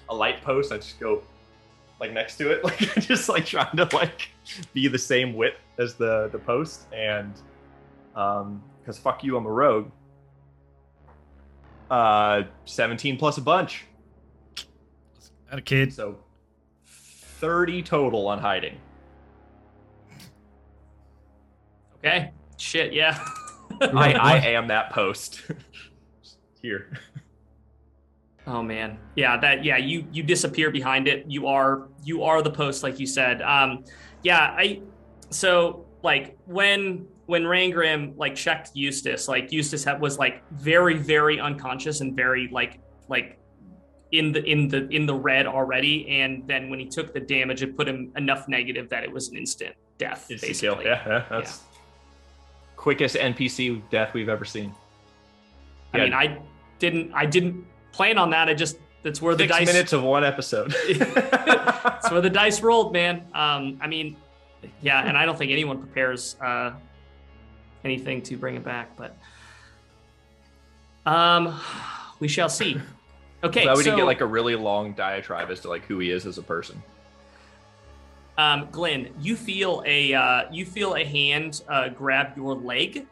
a light post. I just go like next to it, <laughs> like just like trying to like be the same width as the the post, and um, because fuck you, I'm a rogue. Uh, 17 plus a bunch. Got a kid. So 30 total on hiding. Okay. Shit, yeah. <laughs> I, I <laughs> am that post. <laughs> Here. Oh man, yeah, that yeah, you you disappear behind it. You are you are the post, like you said. Um, yeah, I so like when when Rangrim like checked Eustace, like Eustace had, was like very very unconscious and very like like in the in the in the red already, and then when he took the damage, it put him enough negative that it was an instant death. The basically. Yeah, yeah, that's quickest NPC death we've ever seen. I mean, I didn't I didn't plan on that. I just that's where the Six dice minutes of one episode. <laughs> <laughs> That's where the dice rolled, man. Um, I mean, yeah, and I don't think anyone prepares uh, anything to bring it back, but um, we shall see. <laughs> Okay, Glad we so didn't get like a really long diatribe as to like who he is as a person. um, Glenn, you feel a uh, you feel a hand uh, grab your leg,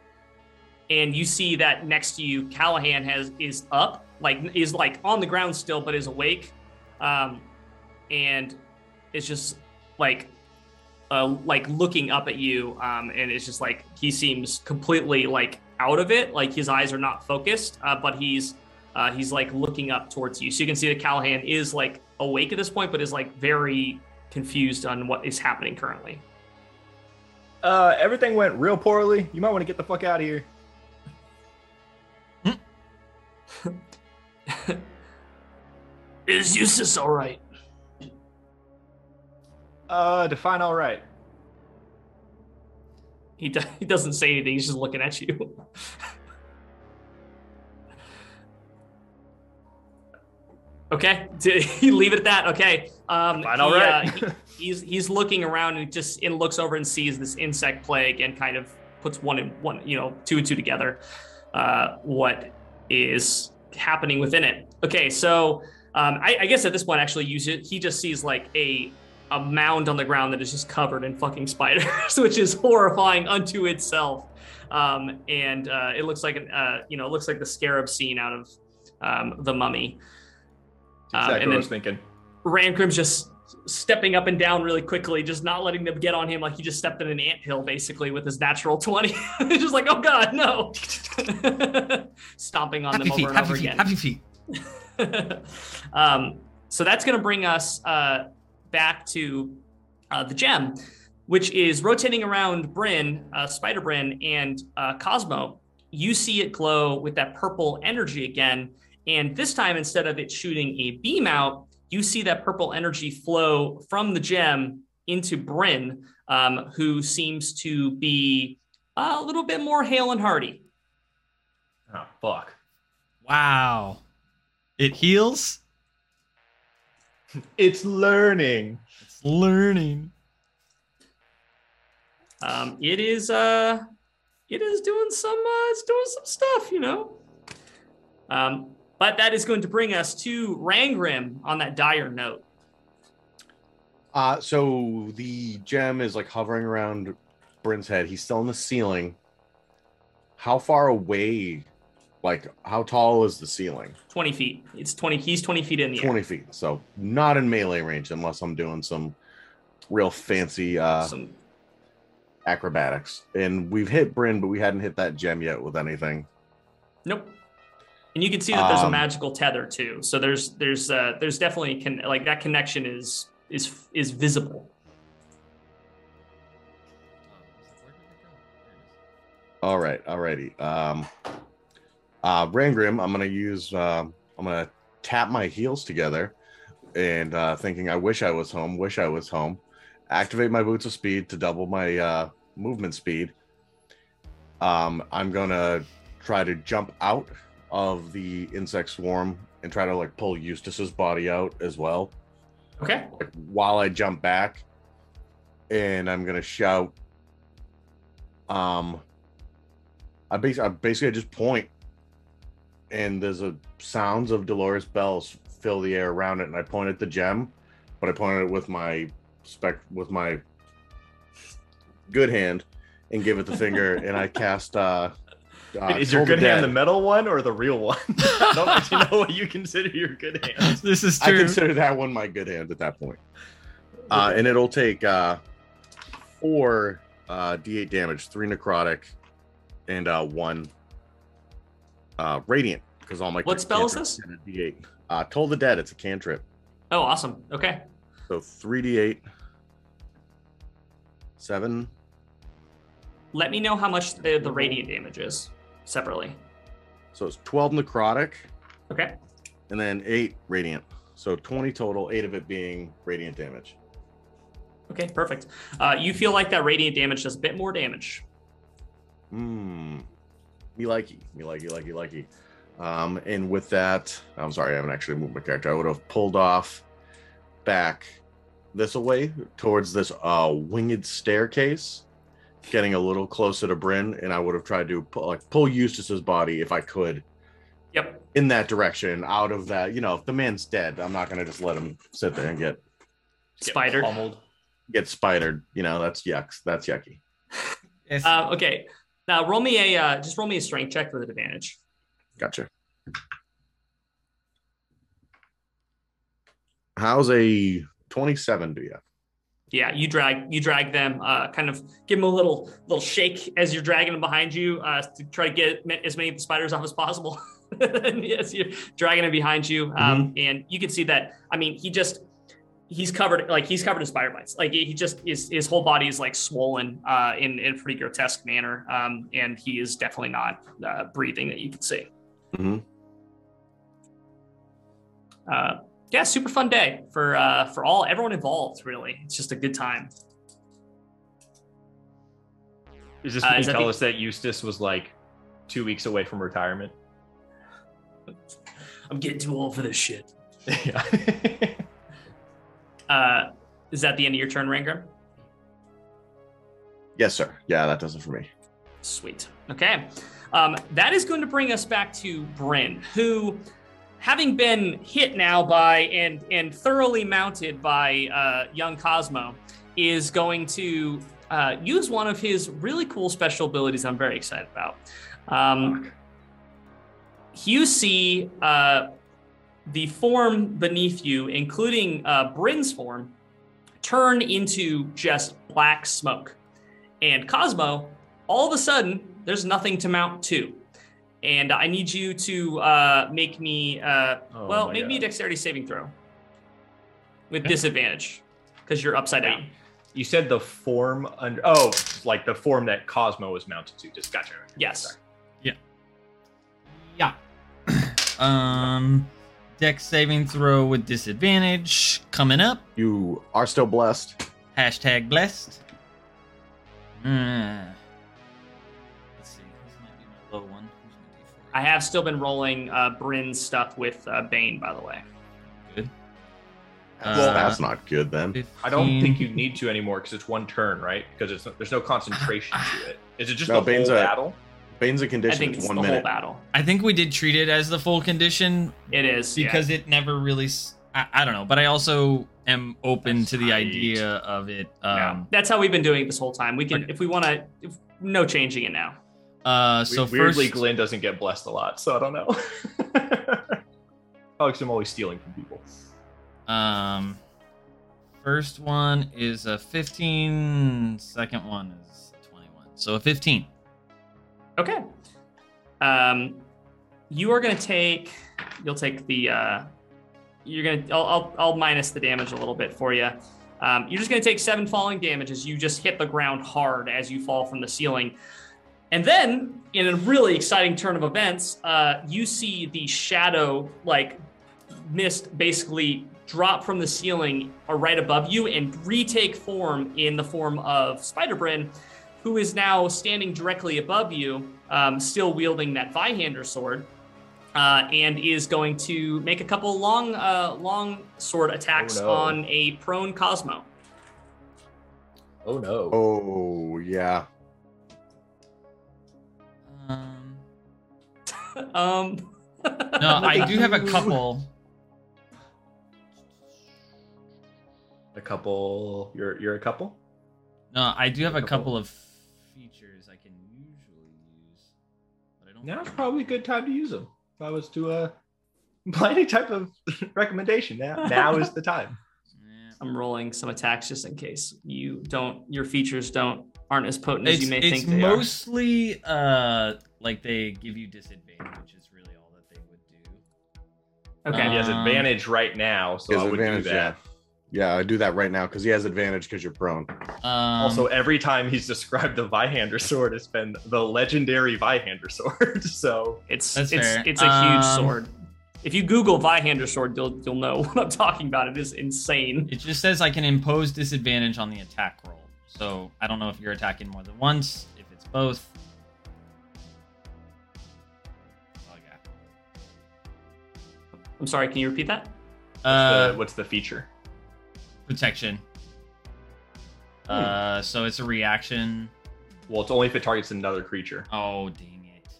and you see that next to you, Callahan has is up, like is like on the ground still, but is awake, um, and is just like uh, like looking up at you, um, and it's just like he seems completely like out of it, like his eyes are not focused, uh, but he's uh, he's like looking up towards you. So you can see that Callahan is like awake at this point, but is like very confused on what is happening currently. Uh, everything went real poorly. You might want to get the fuck out of here. <laughs> Is Eustace all right? Uh, define all right. He, do- he doesn't say anything. He's just looking at you. okay, did <laughs> he leave it at that? Okay. Um, Fine, he, all right. uh, he- he's he's looking around and just and looks over and sees this insect plague and kind of puts one and one, you know, two and two together. Uh, what is happening within it? Okay, so um, I, I guess at this point, actually, you ju- he just sees like a a mound on the ground that is just covered in fucking spiders, <laughs> which is horrifying unto itself. Um, and uh, it looks like an, uh, you know, it looks like the scarab scene out of um, the Mummy. That's Um, exactly and what I was thinking. Rangrim's just stepping up and down really quickly, just not letting them get on him like he just stepped in an anthill basically with his natural 20. <laughs> just like, oh god, no. <laughs> Stomping on Happy them feet, over and over feet, again. happy feet. um, so that's going to bring us uh, back to uh, the gem, which is rotating around Bryn, uh, Spider Bryn, and uh, Cosmo. You see it glow with that purple energy again. And this time, instead of it shooting a beam out, you see that purple energy flow from the gem into Bryn, um, who seems to be a little bit more hale and hearty. Oh fuck. Wow. It heals. It's learning. It's learning. Um, it is uh, it is doing some uh, it's doing some stuff, you know. Um, but that is going to bring us to Rangrim on that dire note. Uh, so the gem is like hovering around Bryn's head. He's still in the ceiling. How far away? Like, how tall is the ceiling? Twenty feet. It's twenty. He's twenty feet in the 20 air. feet. So not in melee range unless I'm doing some real fancy uh Some, acrobatics. And we've hit Bryn, but we hadn't hit that gem yet with anything. nope. And you can see that there's a Um, magical tether too. So there's there's uh, there's definitely can like that connection is is is visible. All right, alrighty. Um uh Rangrim, I'm gonna use um I'm gonna tap my heels together and uh thinking I wish I was home, wish I was home. Activate my boots of speed to double my uh movement speed. Um I'm gonna try to jump out of the insect swarm and try to like pull Eustace's body out as well. Okay. like while I jump back, and I'm gonna shout. Um, I basically, I basically just point, and there's a sounds of dolorous bells fill the air around it, and I point at the gem, but I point at it with my spec with my good hand, and give it the finger, <laughs> and I cast. uh uh, is your Toll the good hand Dead. the metal one or the real one? <laughs> <laughs> Don't let you know what you consider your good hand. This is true. I consider that one my good hand at that point. Uh, and it'll take uh, four uh, d8 damage, three necrotic, and uh, one uh, radiant because all my What spell is a D8. Uh, Toll the Dead. It's a cantrip, Oh, awesome. Okay. so three d8, seven. Let me know how much the, the radiant damage is separately. So it's twelve necrotic, Okay. and then eight radiant. So twenty total. Eight of it being radiant damage. Okay, perfect. Uh, you feel like that radiant damage does a bit more damage. Hmm. Me likey, me likey, likey, likey. Um, and with that, I'm sorry, I haven't actually moved my character. I would have pulled off back this away towards this uh winged staircase, getting a little closer to Bryn, and I would have tried to pull, like pull Eustace's body if I could Yep. in that direction, out of that. You know, if the man's dead, I'm not gonna just let him sit there and get Get Spider. pummeled. get spidered. You know, that's yucks. That's yucky. Uh, okay. Now roll me a uh, just roll me a strength check with advantage. Gotcha. How's a 27 do you? Yeah, you drag you drag them, uh, kind of give them a little little shake as you're dragging them behind you uh, to try to get as many of the spiders off as possible. <laughs> yes, you're dragging them behind you, um, and you can see that. I mean, he just he's covered like he's covered in spider bites. Like he just is his whole body is like swollen uh, in in a pretty grotesque manner, um, and he is definitely not uh, breathing that you can see. Mm-hmm. Uh, yeah, super fun day for uh, for all everyone involved. Really, it's just a good time. Is this Uh, you that tell the- us that Eustace was like two weeks away from retirement? I'm getting too old for this shit. yeah. <laughs> <laughs> Uh, is that the end of your turn, Rangrim? Yes, sir. Yeah, that does it for me. Sweet. Okay. Um, that is going to bring us back to Bryn, who, having been hit now by and and thoroughly mounted by uh, young Cosmo, is going to uh, use one of his really cool special abilities. I'm very excited about. Um, you see uh, the form beneath you, including uh, Bryn's form, turn into just black smoke. And Cosmo, all of a sudden, there's nothing to mount to. And I need you to uh, make me, uh, Oh well, my make me a dexterity saving throw with Okay. disadvantage because you're upside down. You said the form under. Oh, like the form that Cosmo was mounted to. Just gotcha. Yes. Sorry. Yeah. <clears throat> um, dex saving throw with disadvantage coming up. You are still blessed. Hashtag blessed. Uh, let's see. This might be my low one. Where's my D4? I have still been rolling uh, Bryn's stuff with uh, Bane, by the way. Good. Well, Uh, that's not good then. I don't think you need to anymore because it's one turn, right? Because it's there's no concentration to it. Is it just No, the Bane's whole a- battle? Bane's a condition. think It's it's one the minute. whole battle. I think we did treat it as the full condition It is yeah. because it never really. I don't know, but I also am open That's to the right. idea of it. Yeah. Um, That's how we've been doing it this whole time. We can, Okay. if we want to, no changing it now. uh, so We- Weirdly, first, Glenn doesn't get blessed a lot, so I don't know. Probably 'cause I'm always stealing from people. Um, first one is a 15. Second one is 21. So a 15. Okay. Um, you are going to take. You'll take the. Uh, you're gonna. I'll, I'll. I'll minus the damage a little bit for you. Um, you're just going to take seven falling damage as you just hit the ground hard as you fall from the ceiling. And then, in a really exciting turn of events, uh, you see the shadow, like mist, basically drop from the ceiling uh, right above you and retake form in the form of Spider Bryn, who is now standing directly above you, um, still wielding that Zweihander sword, uh, and is going to make a couple long, uh, long sword attacks no. on a prone Cosmo. Oh no. Oh yeah. Um, <laughs> um, no, <laughs> I do have a couple. A couple. You're you're a couple. No, I do have a Couple. couple of Now's probably a good time to use them. If I was to uh, <laughs> buy any type of <laughs> recommendation, now now is the time. I'm rolling some attacks just in case you don't, your features don't aren't as potent as you may it's think they are. mostly uh like they give you disadvantage, which is really all that they would do. Okay. He has Um, advantage right now, so I would do that. Yeah, I do that right now because he has advantage because you're prone. Um, also, every time he's described the Zweihander sword, it's been the legendary Zweihander sword. <laughs> so It's it's fair. it's a huge Um, sword. If you Google Zweihander sword, you'll you'll know <laughs> what I'm talking about. It is insane. It just says I can impose disadvantage on the attack roll. So I don't know if you're attacking more than once, if it's both. Oh, yeah. I'm sorry. Can you repeat that? what's, Uh, the, what's the feature? Protection. Hmm. Uh, so it's a reaction. Well, it's only if it targets another creature. Oh, dang it.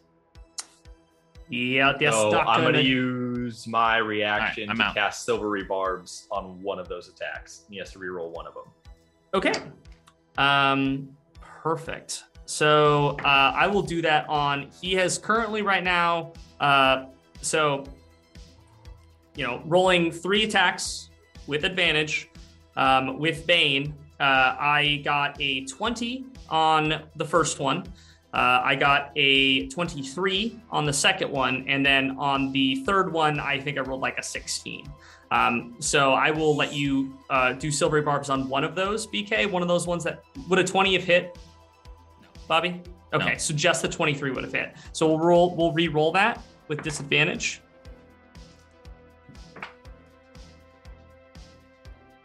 Yeah, that's so not I'm gonna. going use my reaction I'm to out. cast Silvery Barbs on one of those attacks. He has to reroll one of them. Okay. Um, perfect. So uh, I will do that on. He has currently right now. Uh, so you know, rolling three attacks with advantage. Um, with Bane, uh, I got a 20 on the first one. Uh, I got a 23 on the second one, and then on the third one, I think I rolled like a 16. Um, so I will let you uh, do silvery barbs on one of those, BK. One of those ones that would a 20 have hit, Bobby? Okay, No. so just the 23 would have hit. So we'll roll. We'll re-roll that with disadvantage.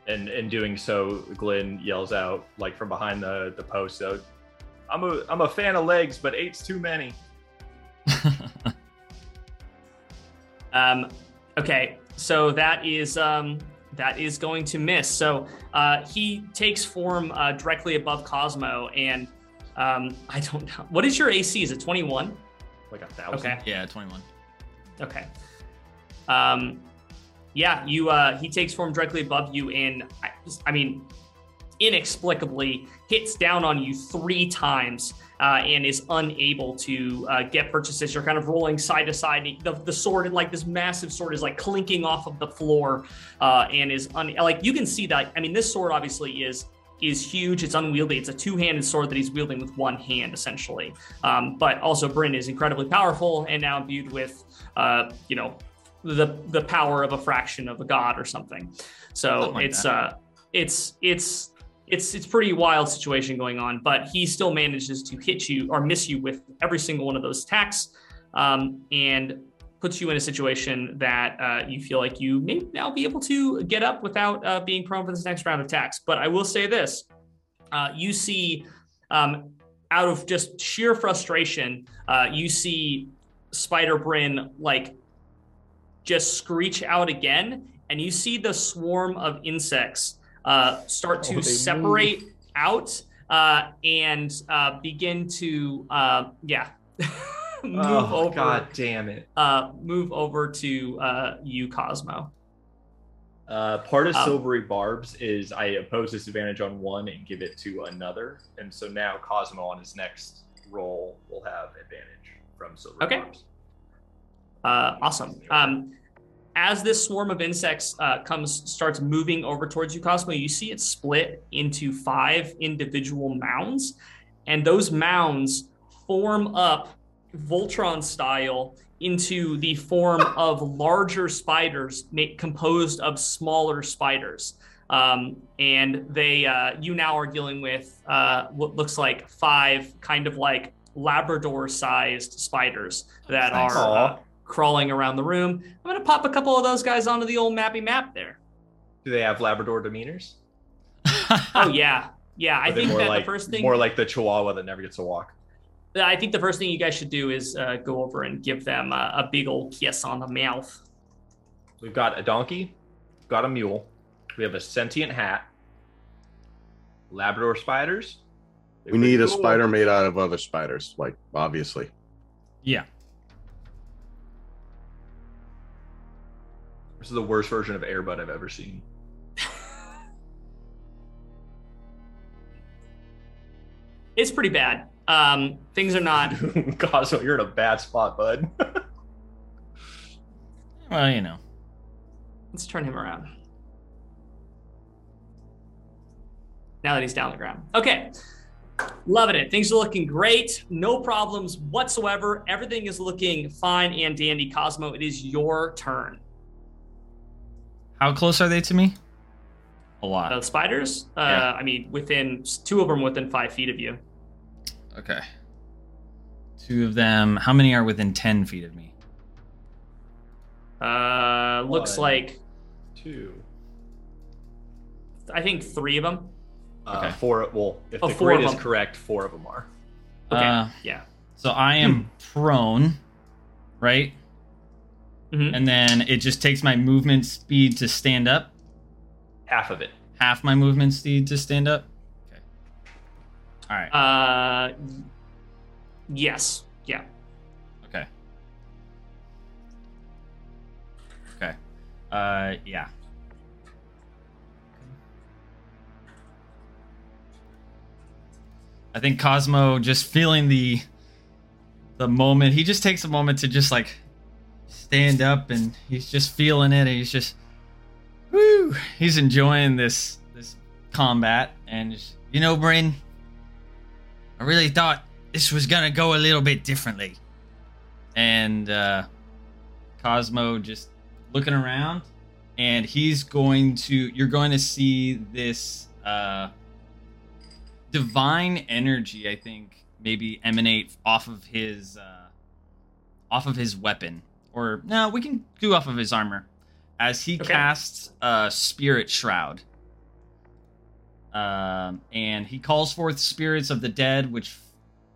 And in doing so, Glenn yells out, like from behind the, the post, so, I'm a I'm a fan of legs, but eight's too many. <laughs> Um, okay, so that is um, that is going to miss. So uh, he takes form uh, directly above Cosmo, and um, <laughs> I don't know what is your AC. Is it 21? Like a thousand. Okay. yeah, 21. Okay. Um, yeah, you. Uh, he takes form directly above you, and I, I mean, inexplicably hits down on you three times uh, and is unable to uh, get purchases. You're kind of rolling side to side. The, the sword, like this massive sword, is like clinking off of the floor uh, and is un- like you can see that. I mean, this sword obviously is is huge. It's unwieldy. It's a two-handed sword that he's wielding with one hand, essentially. Um, but also, Bryn is incredibly powerful and now imbued with, uh, you know, the the power of a fraction of a god or something. So Something like it's that. uh, it's it's it's it's pretty wild situation going on. But he still manages to hit you or miss you with every single one of those attacks, um, and puts you in a situation that uh, you feel like you may now be able to get up without uh, being prone for this next round of attacks. But I will say this: uh, you see, um, out of just sheer frustration, uh, you see Spider Bryn like just screech out again, and you see the swarm of insects uh, start to Oh, they separate out uh, and uh, begin to, uh, yeah, <laughs> move oh, over God damn it. uh, move over to uh, you, Cosmo. Uh, part of Um, Silvery Barbs is I oppose disadvantage on one and give it to another. And so now Cosmo on his next roll will have advantage from Silvery Barbs. Okay. Barbs. Uh, awesome. Um, as this swarm of insects uh, comes starts moving over towards you, Cosmo, you see it split into five individual mounds, and those mounds form up Voltron style into the form <laughs> of larger spiders made, composed of smaller spiders. Um, and they, uh, you now are dealing with uh, what looks like five kind of like Labrador-sized spiders that Nice. are uh, Aw. Crawling around the room. I'm gonna pop a couple of those guys onto the old mappy map there. Do they have Labrador demeanors? <laughs> Oh yeah, yeah. I Are they think that like, the first thing more like the Chihuahua that never gets to walk. I think the first thing you guys should do is uh, go over and give them a, a big old kiss on the mouth. We've got a donkey, got a mule, we have a sentient hat, Labrador spiders. They're We need a spider made out of other spiders, like obviously. yeah. This is the worst version of Airbud I've ever seen. <laughs> It's pretty bad. Um, things are not. <laughs> Cosmo, you're in a bad spot, bud. <laughs> Well, you know. Let's turn him around. Now that he's down the ground. Okay. Loving it. Things are looking great. No problems whatsoever. Everything is looking fine and dandy. Cosmo, it is your turn. How close are they to me? A lot. The spiders, uh, Yeah. I mean, within two of them within five feet of you. Okay. Two of them. How many are within 10 feet of me? Uh, looks One. like Two. I think three of them. Uh, Okay. Four. Well, if Oh, the four grid is correct, four of them are. Okay, Uh, yeah. so I am <clears throat> prone, right? Mhm. And then it just takes my movement speed to stand up. Half of it. Half my movement speed to stand up. Okay. All right. Uh, yes, yeah. Okay. Okay. Uh, yeah. I think Cosmo just feeling the the moment. He just takes a moment to just like stand up and he's just feeling it. He's just woo. He's enjoying this this combat and you know, Bryn. I really thought this was gonna go a little bit differently. And uh, Cosmo just looking around, and he's going to. You're going to see this uh, divine energy. I think maybe emanate off of his uh, off of his weapon, or no, we can do off of his armor, as he Okay. casts a spirit shroud. Um, and he calls forth spirits of the dead, which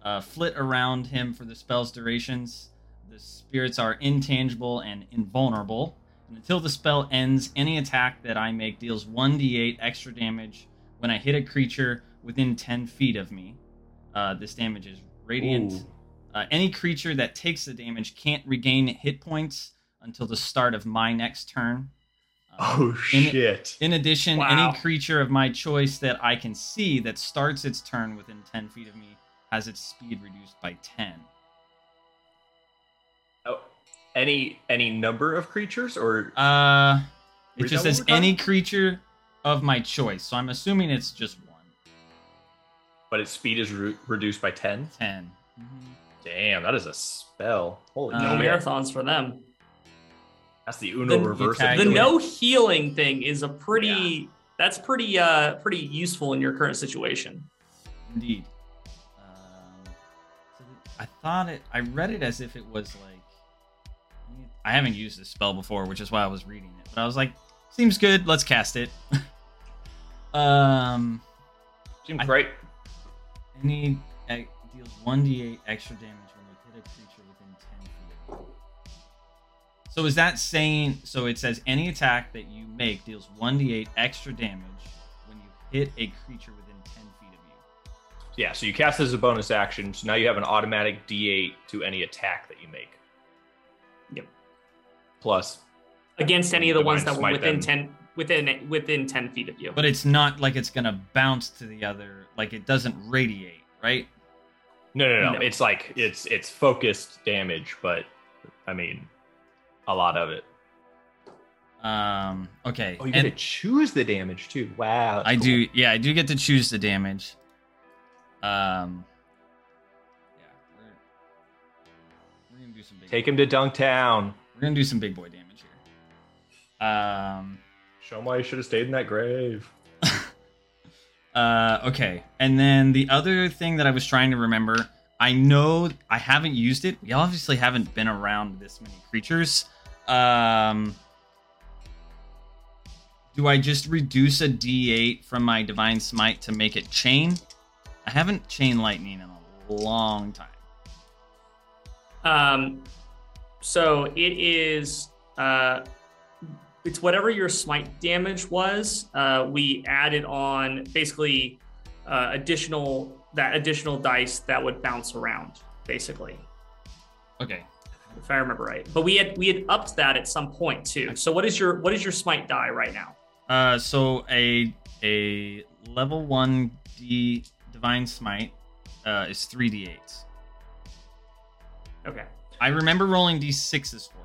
uh, flit around him for the spell's durations. The spirits are intangible and invulnerable. And until the spell ends, any attack that I make deals 1d8 extra damage when I hit a creature within 10 feet of me. Uh, this damage is radiant. Ooh. Uh, any creature that takes the damage can't regain hit points until the start of my next turn. Um, Oh shit! In addition, Wow. any creature of my choice that I can see that starts its turn within 10 feet of me has its speed reduced by 10. Oh, any any number of creatures or Uh, it just says any creature of my choice. So I'm assuming it's just one. but its speed is re- reduced by ten. 10. Damn, that is a spell. Holy Uh, No marathons for them. That's the Uno The- reverse. The no healing thing is a pretty. Yeah. That's pretty. Uh, pretty useful in your current situation. Indeed. Um, I thought it. I read it as if it was like. I haven't used this spell before, which is why I was reading it. But I was like, seems good. Let's cast it. <laughs> um, Seems I- great. any deals one d8 extra damage when you hit a creature within ten feet. So is that saying? So it says any attack that you make deals one d8 extra damage when you hit a creature within ten feet of you. Yeah, so you cast this as a bonus action, so now you have an automatic D8 to any attack that you make. Yep. Plus, Against any of the ones that were within them. ten within within ten feet of you. But it's not like it's gonna bounce to the other. Like it doesn't radiate, right? No, no, no, No. It's like it's it's focused damage, but I mean, a lot of it. Um. Okay. Oh, you and get to choose the damage too. Wow. I cool. do. Yeah, I do get to choose the damage. Um. Yeah. We're, we're gonna do some big. Take him to Dunktown. We're gonna do some big boy damage here. Um. Show him why you should have stayed in that grave. <laughs> Uh, okay. And then the other thing that I was trying to remember, I know I haven't used it. We obviously haven't been around this many creatures. Um, do I just reduce a d8 from my divine smite to make it chain? I haven't chain lightning in a long time. Um, so it is. Uh, it's whatever your smite damage was. Uh, we added on basically uh, additional that additional dice that would bounce around, basically, Okay. if I remember right. But we had we had upped that at some point too. So what is your what is your smite die right now? Uh, so a a level one d divine smite uh, is three d8s. Okay. I remember rolling d6s for it.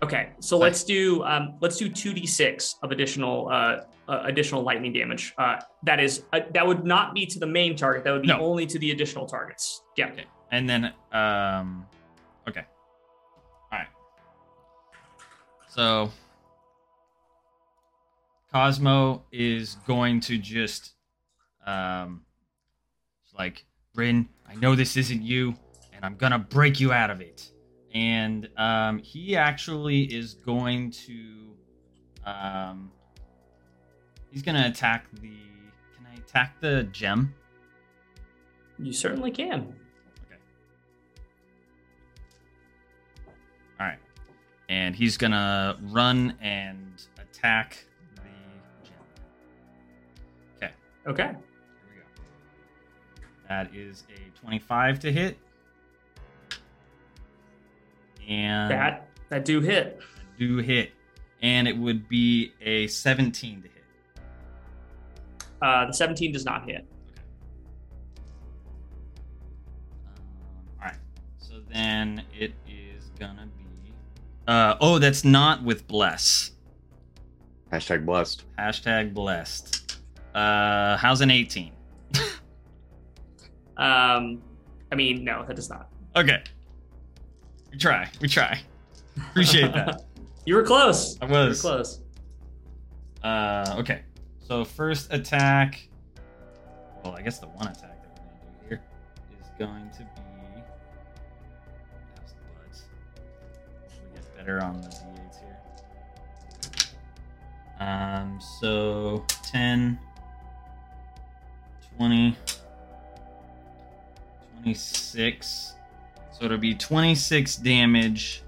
Okay, so let's do um, let's do two d six of additional uh, uh, additional lightning damage. Uh, that is uh, that would not be to the main target. That would be No. only to the additional targets. Yeah. Okay. And then, um, okay. All right. So, Cosmo is going to just, um, like, Bryn, I know this isn't you, and I'm gonna break you out of it. And um, he actually is going to, um, he's gonna attack the. Can I attack the gem? You certainly can. Okay. All right. And he's gonna run and attack the gem. Okay. Okay. Here we go. That is a 25 to hit. And That that do hit. do hit. And it would be a 17 to hit. Uh, the seventeen does not hit. Um, all right. So then it is gonna be. Uh, oh, that's not with bless. Hashtag blessed. Hashtag blessed. Uh, how's an 18? <laughs> Um, I mean, no, that does not. Okay. We try. We try. Appreciate that. <laughs> You were close. I You were was. close. Uh, okay. So first attack. Well, I guess the one attack that we're gonna do here is going to be. How's the? We get better on the d8s here. Um. So 10, 20, 26. So it'll be 26 damage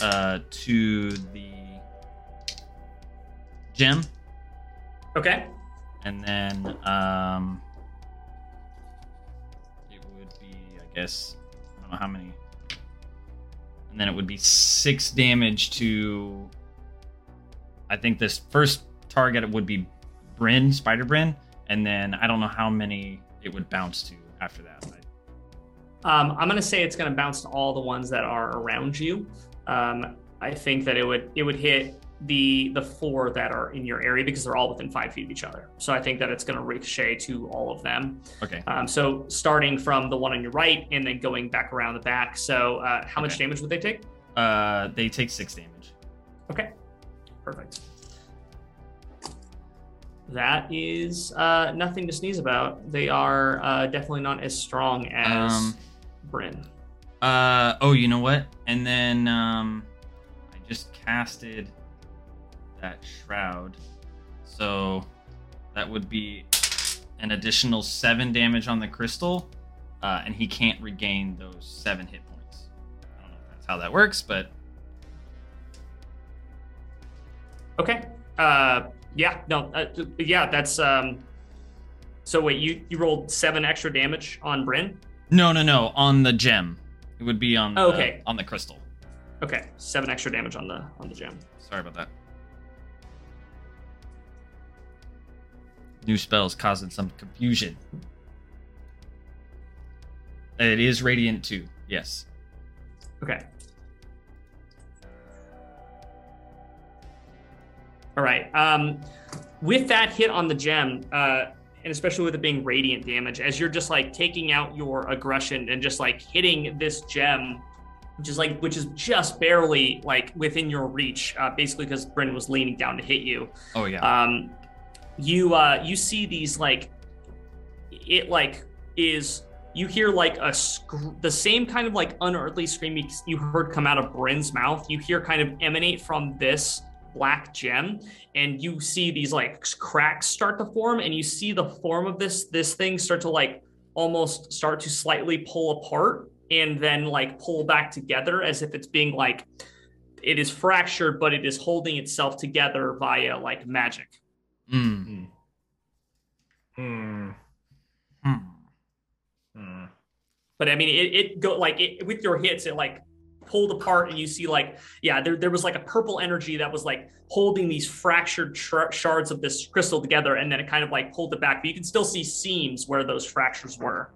uh, to the gem. Okay. And then um, it would be, I guess, I don't know how many. And then it would be six damage to I think this first target would be Bryn, Spider Bryn, and then I don't know how many it would bounce to after that. I- Um, I'm gonna say it's gonna bounce to all the ones that are around you. Um, I think that it would it would hit the the four that are in your area because they're all within five feet of each other. So I think that it's gonna ricochet to all of them. Okay. Um, so starting from the one on your right and then going back around the back. So uh, how much damage would they take? Uh, they take six damage. Okay, perfect. That is uh, nothing to sneeze about. They are uh, definitely not as strong as Um, Bryn. Uh oh, you know what? And then um I just casted that shroud. So that would be an additional 7 damage on the crystal uh and he can't regain those 7 hit points. I don't know if that's how that works, but Okay. Uh, yeah. No. Uh, yeah. That's. Um, so wait, you you rolled seven extra damage on Bryn. No, no, no, on the gem. It would be on the, Oh, okay. on the crystal. Okay, seven extra damage on the on the gem. Sorry about that. New spells causing some confusion. It is radiant too. Yes. Okay. All right. Um, with that hit on the gem, uh, and especially with it being radiant damage, as you're just like taking out your aggression and just like hitting this gem, which is like which is just barely like within your reach, uh, basically because Bryn was leaning down to hit you. Oh yeah. um, you uh, you see these like it like is you hear like a sc- the same kind of like unearthly scream you, you heard come out of Bryn's mouth. You hear kind of emanate from this black gem, and you see these like cracks start to form, and you see the form of this this thing start to like almost start to slightly pull apart and then like pull back together as if it's being like it is fractured, but it is holding itself together via like magic. Mm. Hmm. Hmm. Hmm. But I mean, it, it go like it, with your hits, it like pulled apart, and you see like yeah, there there was like a purple energy that was like holding these fractured sh- shards of this crystal together, and then it kind of like pulled it back. But you can still see seams where those fractures were.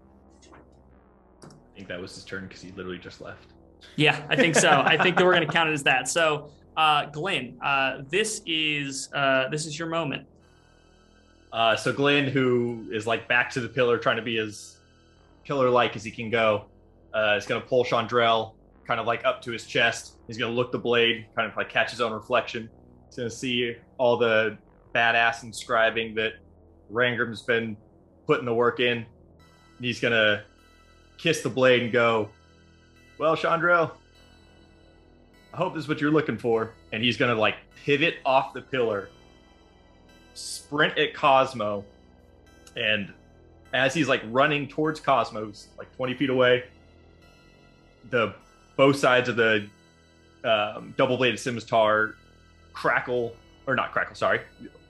I think that was his turn because he literally just left. Yeah, I think so. I think that we're going <laughs> to count it as that. So, uh, Glenn, uh, this is uh, this is your moment. Uh, so Glenn, who is like back to the pillar, trying to be as killer-like as he can go, uh, is going to pull Chandrell kind of like up to his chest. He's to look the blade, kind of like catch his own reflection. He's to see all the badass inscribing that Rangrim's been putting the work in. He's to kiss the blade and go, "Well, Chandrell, I hope this is what you're looking for." And he's to like pivot off the pillar sprint at Cosmo, and as he's like running towards Cosmos, like 20 feet away, the both sides of the um, double-bladed scimitar crackle, or not crackle, sorry,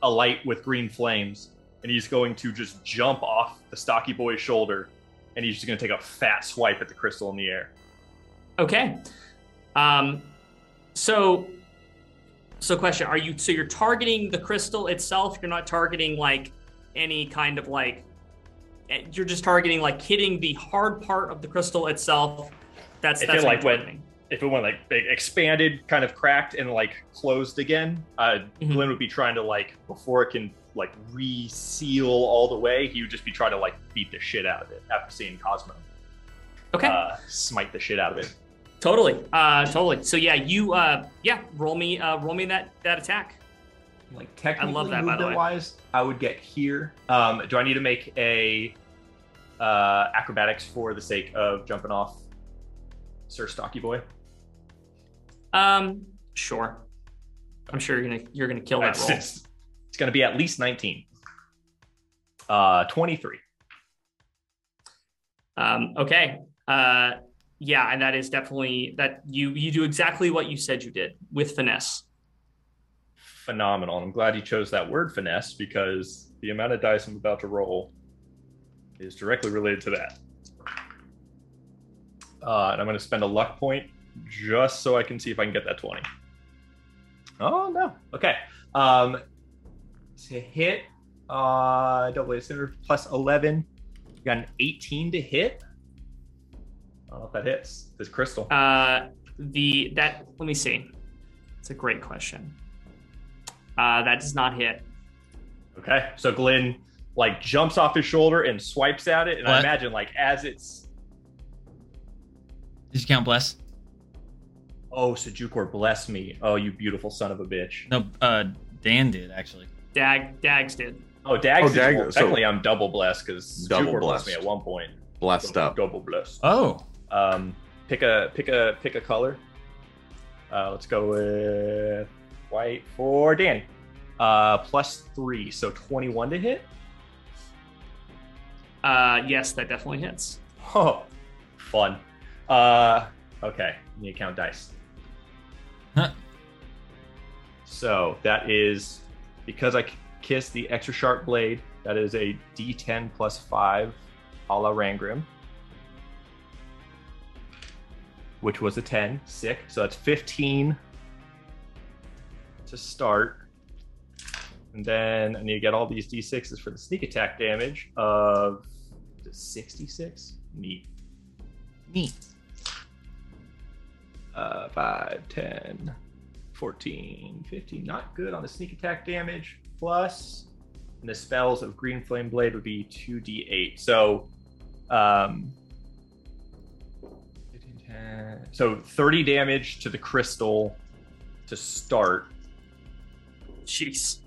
alight with green flames, and he's going to just jump off the stocky boy's shoulder, and he's just going to take a fat swipe at the crystal in the air. Okay. Um, so, so question: Are you so you're targeting the crystal itself? You're not targeting like any kind of like. eh, You're just targeting like hitting the hard part of the crystal itself. That's If that's it, like, you're went- If it went like big, expanded, kind of cracked, and like closed again, uh, Mhm. Glenn would be trying to like before it can like reseal all the way. He would just be trying to like beat the shit out of it after seeing Cosmo Okay. uh, smite the shit out of it. Totally. Uh, totally. So yeah, you uh, yeah, roll me uh, roll me that that attack. Like technically, that, by the way. wise, I would get here. Um, do I need to make a uh, acrobatics for the sake of jumping off Sir Stocky Boy? Um, sure. I'm sure you're gonna you're gonna kill that It's, roll. it's, it's going to be at least 19. Uh, 23. Um, okay. Uh, yeah, and that is definitely that you you do exactly what you said you did with finesse. Phenomenal. And I'm glad you chose that word finesse because the amount of dice I'm about to roll is directly related to that. Uh, and I'm going to spend a luck point just so I can see if I can get that 20. Oh no. Okay. Um, to hit, uh, double A center plus eleven. You got an eighteen to hit. I don't know if that hits. This crystal. Uh, the that let me see. It's a great question. Uh, that does not hit. Okay. So Glenn like jumps off his shoulder and swipes at it, and I imagine like as it's Did you count bless? oh Sejukor bless me. Oh you beautiful son of a bitch. No, uh, Dan did actually. Dag Dags did. Oh Dags. Oh, Dag- well, so- technically I'm double blessed because Double Sejukor blessed me at one point. Blessed up. Double blessed. Oh, Um, pick a pick a pick a color. Uh, let's go with white for Dan. Uh, plus three, so twenty-one to hit. Uh, yes, that definitely hits. Oh, fun. Uh, okay, you need to count dice. Huh. So that is because I kissed the extra sharp blade. That is a D10 plus five, a la Rangrim, which was a 10. Sick. So that's 15 to start. And then I need to get all these d6s for the sneak attack damage of 66. Neat. neat. Uh, 5, 10, 14, 15. Not good on the sneak attack damage. Plus, and the spells of Green Flame Blade would be 2d8. So, um, 15, 10, so 30 damage to the crystal to start, Jeez.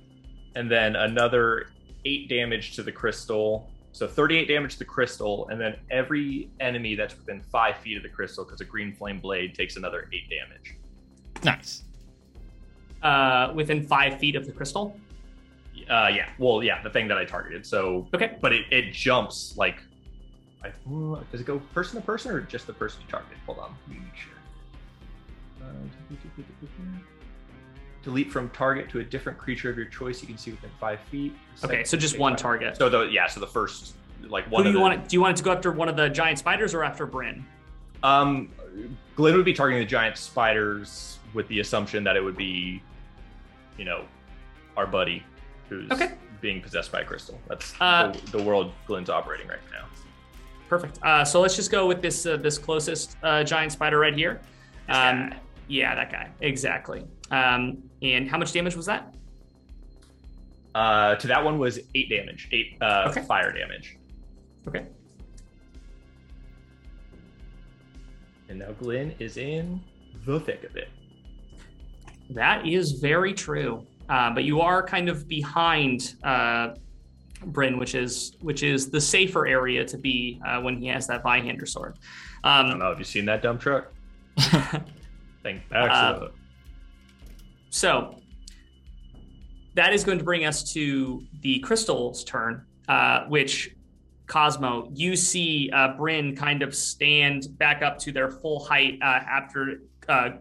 and then another 8 damage to the crystal. So 38 damage to the crystal, and then every enemy that's within 5 feet of the crystal, because a Green Flame Blade takes another 8 damage. Nice. Uh, within five feet of the crystal. Uh, yeah. Well, yeah, the thing that I targeted. So, Okay. but it, it jumps like. I, does it go person to person or just the person you targeted? Hold on, let me make sure. Uh, to leap from target to a different creature of your choice you can see within five feet. Okay, so just Second- one target. So the yeah, so the first like Who one. do of you the, want? It, do you want it to go after one of the giant spiders or after Bryn? Um, Glenn would be targeting the giant spiders with the assumption that it would be, you know, our buddy who's Okay. being possessed by a crystal. That's Uh, the, the world Glenn's operating right now. Perfect. Uh, so let's just go with this uh, this closest uh, giant spider right here. Um, yeah, that guy exactly. Um, and how much damage was that? Uh, to that one was eight damage, eight uh, Okay. fire damage. Okay. And now Glenn is in the thick of it. That is very true. Uh, but you are kind of behind uh, Bryn, which is which is the safer area to be uh, when he has that Zweihander sword. I don't Um, know. Have you seen that dump truck? <laughs> Uh, up. So that is going to bring us to the crystal's turn, uh, which Cosmo, you see uh, Bryn kind of stand back up to their full height uh, after uh,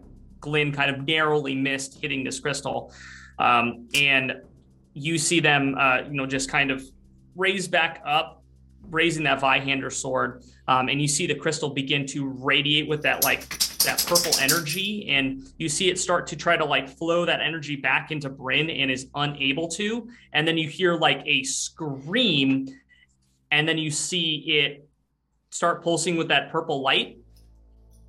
Glenn kind of narrowly missed hitting this crystal, um, and you see them, uh, you know, just kind of raise back up, raising that Zweihander sword, um, and you see the crystal begin to radiate with that like that purple energy, and you see it start to try to like flow that energy back into Bryn and is unable to, and then you hear like a scream, and then you see it start pulsing with that purple light.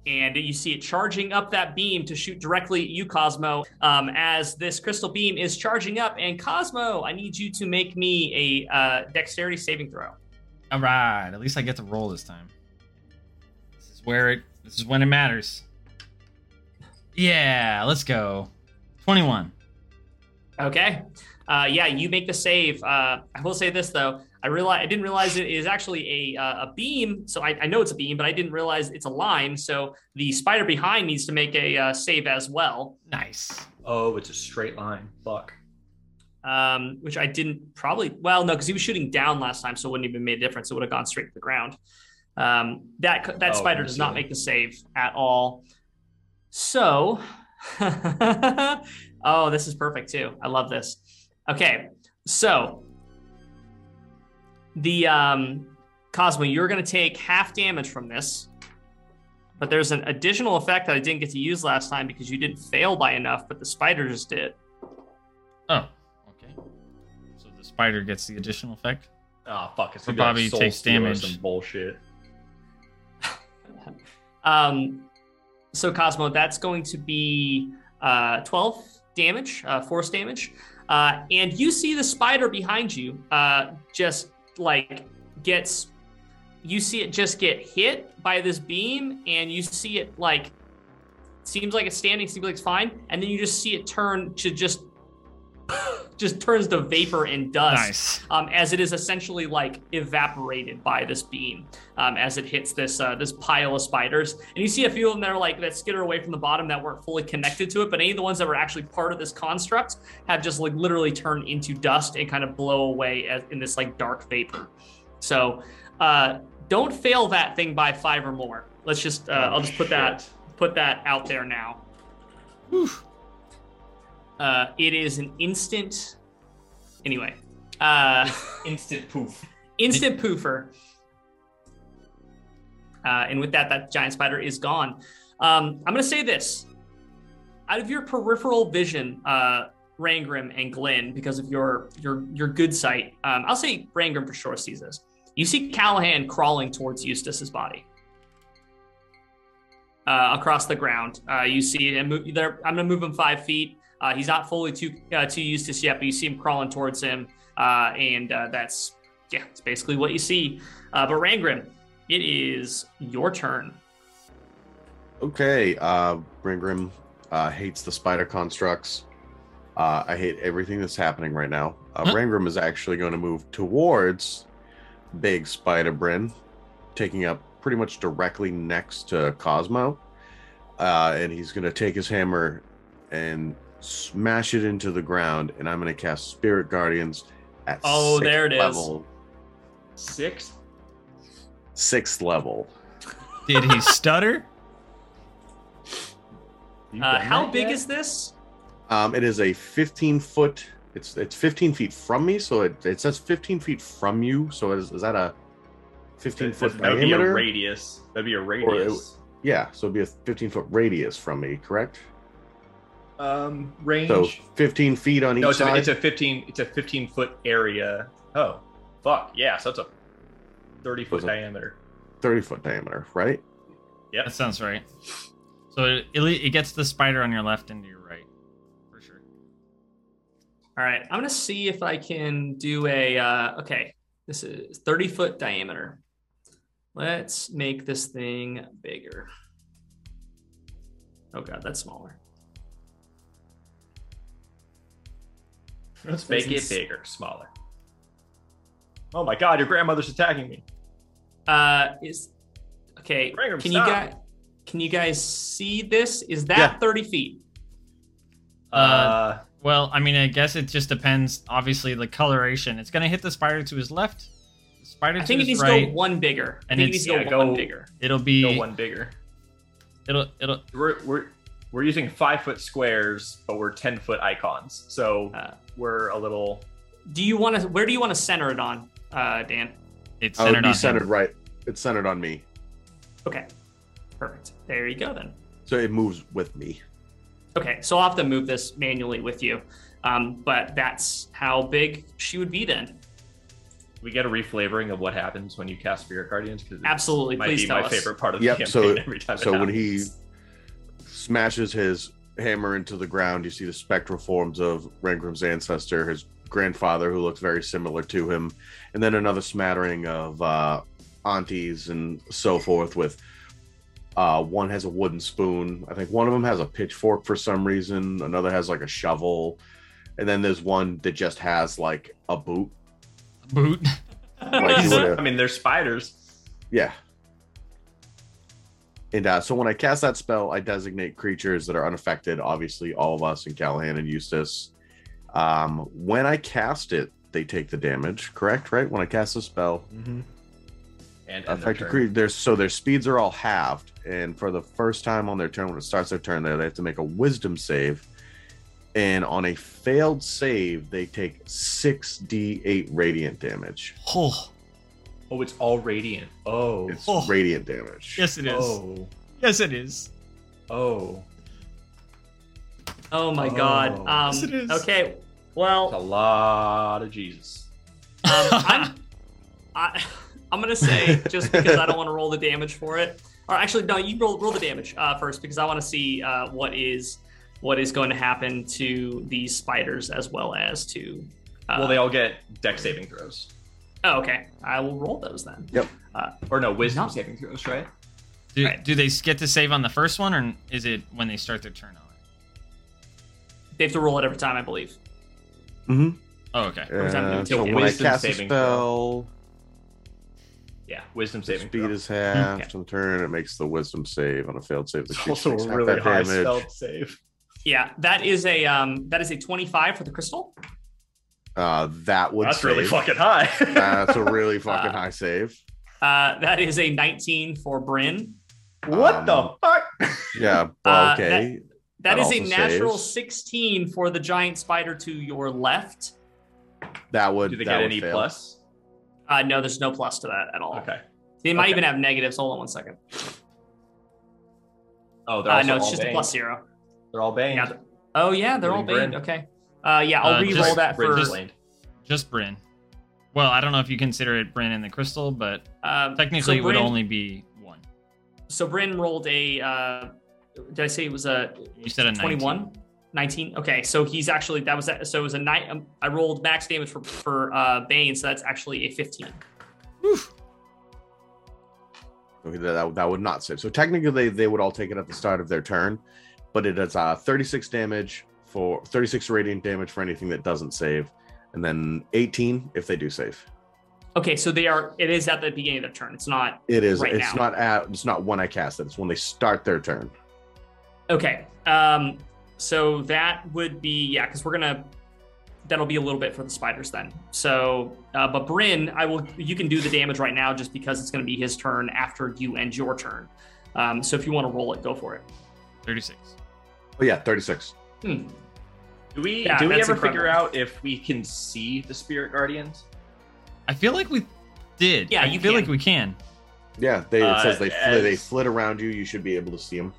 And you see it charging up that beam to shoot directly at you, Cosmo. Um, as this crystal beam is charging up, and Cosmo, I need you to make me a uh, dexterity saving throw. All right. At least I get to roll this time. This is where it. This is when it matters. Yeah. Let's go. Twenty-one. Okay. Uh, yeah, you make the save. Uh, I will say this though. I realize I didn't realize it is actually a uh, a beam. So I, I know it's a beam, but I didn't realize it's a line. So the spider behind needs to make a uh, save as well, Nice. Oh, it's a straight line. Fuck. um, which I didn't probably. Well, no, because he was shooting down last time, so it wouldn't even made a difference. It would have gone straight to the ground. Um, that that Oh, spider does not make the save at all. So, <laughs> oh, this is perfect too. I love this. Okay, so the um, Cosmo, you're going to take half damage from this. But there's an additional effect that I didn't get to use last time because you didn't fail by enough, but the spider just did. Oh, okay. So the spider gets the additional effect. Oh fuck! It's So gonna like Bobby takes damage. Some bullshit. Um, so Cosmo, that's going to be uh, 12 damage, uh, force damage, uh, and you see the spider behind you uh, just like gets. You see it just get hit by this beam, and you see it like seems like it's standing, seems like it's fine, and then you just see it turn to just <gasps> just turns to vapor and dust Nice. um, as it is essentially like evaporated by this beam um, as it hits this uh, this pile of spiders. And you see a few of them that are like that skitter away from the bottom that weren't fully connected to it, but any of the ones that were actually part of this construct have just like literally turned into dust and kind of blow away as, in this like dark vapor. So uh, don't fail that thing by five or more. Let's just uh, I'll just put that put that out there now. Uh, it is an instant. Anyway, uh, <laughs> Instant poof. instant poofer. Uh, and with that, that giant spider is gone. Um, I'm going to say this: out of your peripheral vision, uh, Rangrim and Glenn, because of your your your good sight, um, I'll say Rangrim for sure sees this. You see Callahan crawling towards Eustace's body uh, across the ground. Uh, you see. Move, I'm going to move him five feet. Uh, he's not fully to uh, too used to Eustace yet, but you see him crawling towards him, uh, and uh, that's yeah, it's basically what you see. Uh, but Rangrim, it is your turn. Okay, uh, Rangrim uh, hates the spider constructs. Uh, I hate everything that's happening right now. Uh, Huh? Rangrim is actually going to move towards Big Spider Bryn, taking up pretty much directly next to Cosmo. Uh, and he's going to take his hammer and smash it into the ground. And I'm going to cast Spirit Guardians at Oh, sixth there it is. level. Six. Sixth level. Did he <laughs> stutter? Uh, how big yet? is this? Um, it is a 15 foot. It's it's 15 feet from me, so it, it says 15 feet from you. So is, is that a 15 That- foot that would be a radius. That'd be a radius. Yeah, so it'd be a 15 foot radius from me, correct? Um, range. So 15 feet on each no, it's a, it's a fifteen. It's a fifteen foot area. Oh, fuck yeah! So it's a thirty foot diameter. 30 foot diameter, right? Yeah, That sounds right. So it, it, it gets the spider on your left and your right, for sure. All right, I'm gonna see if I can do a. Uh, okay, this is 30 foot diameter. Let's make this thing bigger. Oh god, that's smaller. Let's make it bigger, smaller. Oh my god, your grandmother's attacking me. Uh, is okay. Rangrim, can you guys can you guys see this? Is that Yeah. 30 feet? Uh, Well, I mean, I guess it just depends. Obviously, the coloration. It's gonna hit the spider to his left. The spider I to think it his needs to right. go one bigger. I And think it it's- needs to yeah, go one go- bigger. It'll be. go one bigger. It'll. It'll. We're we're we're using five foot squares, but we're ten foot icons. So Uh, we're a little. do you want to? Where do you want to center it on, uh, Dan? It's Oh, it'd centered be on centered him. right. It's centered on me. Okay, perfect. There you go then. So it moves with me. Okay, so I'll have to move this manually with you. Um, but that's how big she would be then. We get a reflavoring of what happens when you cast Spirit Guardians because Absolutely, might please be tell my us. favorite part of the Yep, campaign so- every time. it So when he smashes his hammer into the ground, you see the spectral forms of Rangrim's ancestor, his grandfather, who looks very similar to him, and then another smattering of uh, aunties and so forth. With uh, one has a wooden spoon. I think one of them has a pitchfork for some reason. Another has like a shovel, and then there's one that just has like a boot. boot. <laughs> Like I mean, they're spiders. Yeah. And uh, so when I cast that spell, I designate creatures that are unaffected. Obviously, all of us and Callahan and Eustace. Um, when I cast it, they take the damage. Correct, right? When I cast a spell, And end their affected turn. creature. So their speeds are all halved, and for the first time on their turn, when it starts their turn, they they have to make a Wisdom save. And on a failed save, they take six d8 radiant damage. Oh, Oh, it's all radiant. Oh. It's Oh. radiant damage. yes, it is. Oh. Yes, it is. Oh, Oh my Oh. god. Um, Yes, it is. Okay. that's Well, a lot of Jesus. Um, <laughs> I'm, I, I'm gonna say just because I don't want to roll the damage for it. Or actually, no, you roll roll the damage uh, first because I want to see uh, what is what is going to happen to these spiders as well as to. Uh, well, they all get deck saving throws, Oh, okay. I will roll those then. Yep. Uh, or no, wisdom Not- saving throws, right? Do, Right. do they get to save on the first one, or is it when they start their turn on it? They have to roll it every time, I believe. Mm-hmm. Oh, okay. Every time you Uh, take so a when I wisdom cast a saving spell, Yeah, wisdom the saving speed throw. is halved Okay. on turn. It makes the wisdom save on a failed save. The It's also a really high damage. spell save. Yeah, that is a um that is a 25 for the crystal. Uh, that would That's really fucking high. <laughs> That's a really fucking Uh, high save. Uh, that is a 19 for Bryn. what Um, the fuck? <laughs> Yeah. uh, okay. That That is a natural saves. 16 for the giant spider to your left. That, would. Do they that get any fail. plus? Uh, no, there's no plus to that at all. Okay. They might Okay. even have negatives. Hold on one second. Oh, they're Uh, no, it's all just a plus zero. They're all banged. Yeah. th- Oh yeah, they're all Including banged. Bryn. Okay. Uh, yeah, I'll Uh, re-roll just- that Bryn for. just blamed. Just Bryn. Well, I don't know if you consider it Bryn and the crystal, but Um, technically so it would only be one. So Bryn rolled a. Uh, did I say it was a You said a 21? 19. Okay, so he's actually that was that. So it was a night. Um, I rolled max damage for for uh, Bane, so that's actually a 15. Okay, that, that, that would not save. So technically, they, they would all take it at the start of their turn, but it is uh, 36 damage for 36 radiant damage for anything that doesn't save, and then 18 if they do save. Okay, so they are. It is at the beginning of their turn. It's not. It is. Right it's now. not at. It's not when I cast it. It's when they start their turn. Okay. Um. So that would be yeah, because we're gonna. That'll be a little bit for the spiders then. So, uh, but Bryn, I will. You can do the damage right now just because it's going to be his turn after you end your turn. Um. So if you want to roll it, go for it. 36. Oh yeah, 36. Hmm. Do we Yeah, do we that's ever figure out if we can see the spirit guardians? I feel like we did. Yeah, I you feel can. like we can. Yeah, they, it Uh, says they flit, as- they flit around you. You should be able to see them.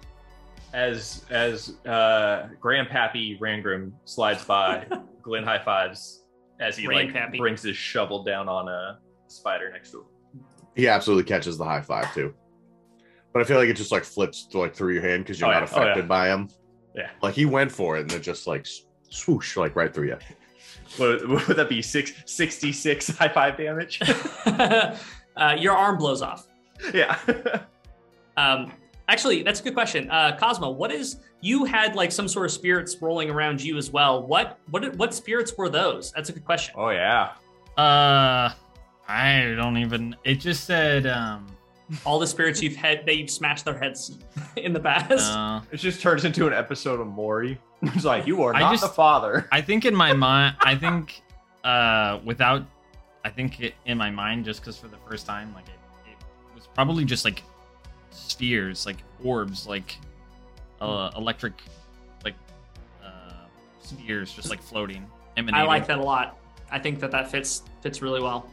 As as uh Grandpappy Rangrim slides by, <laughs> Glenn high fives as he like Grandpappy. brings his shovel down on a spider next to him. He absolutely catches the high five too. But I feel like it just like flips like through your hand because you're Oh, not yeah. Oh, yeah. affected by him. Yeah. Like he went for it and it just like s- swoosh like right through you. What, what would that be? Six, 66 high five damage? <laughs> <laughs> uh, your arm blows off. yeah. <laughs> Um, actually, that's a good question. Uh, Cosmo, what is you had like some sort of spirits rolling around you as well? What what what spirits were those? That's a good question. oh yeah. Uh, I don't even. It just said. Um, All the spirits you've had, they've smashed their heads in the past. uh, It just turns into an episode of Maury. <laughs> It's like you are I not just- the father. I think in my <laughs> mind, I think uh, without, I think it, in my mind, just because for the first time, like it, it was probably just like spheres, like orbs, like uh, electric, like uh, spheres, just like floating, emanating. I like that a lot. I think that that fits fits really well.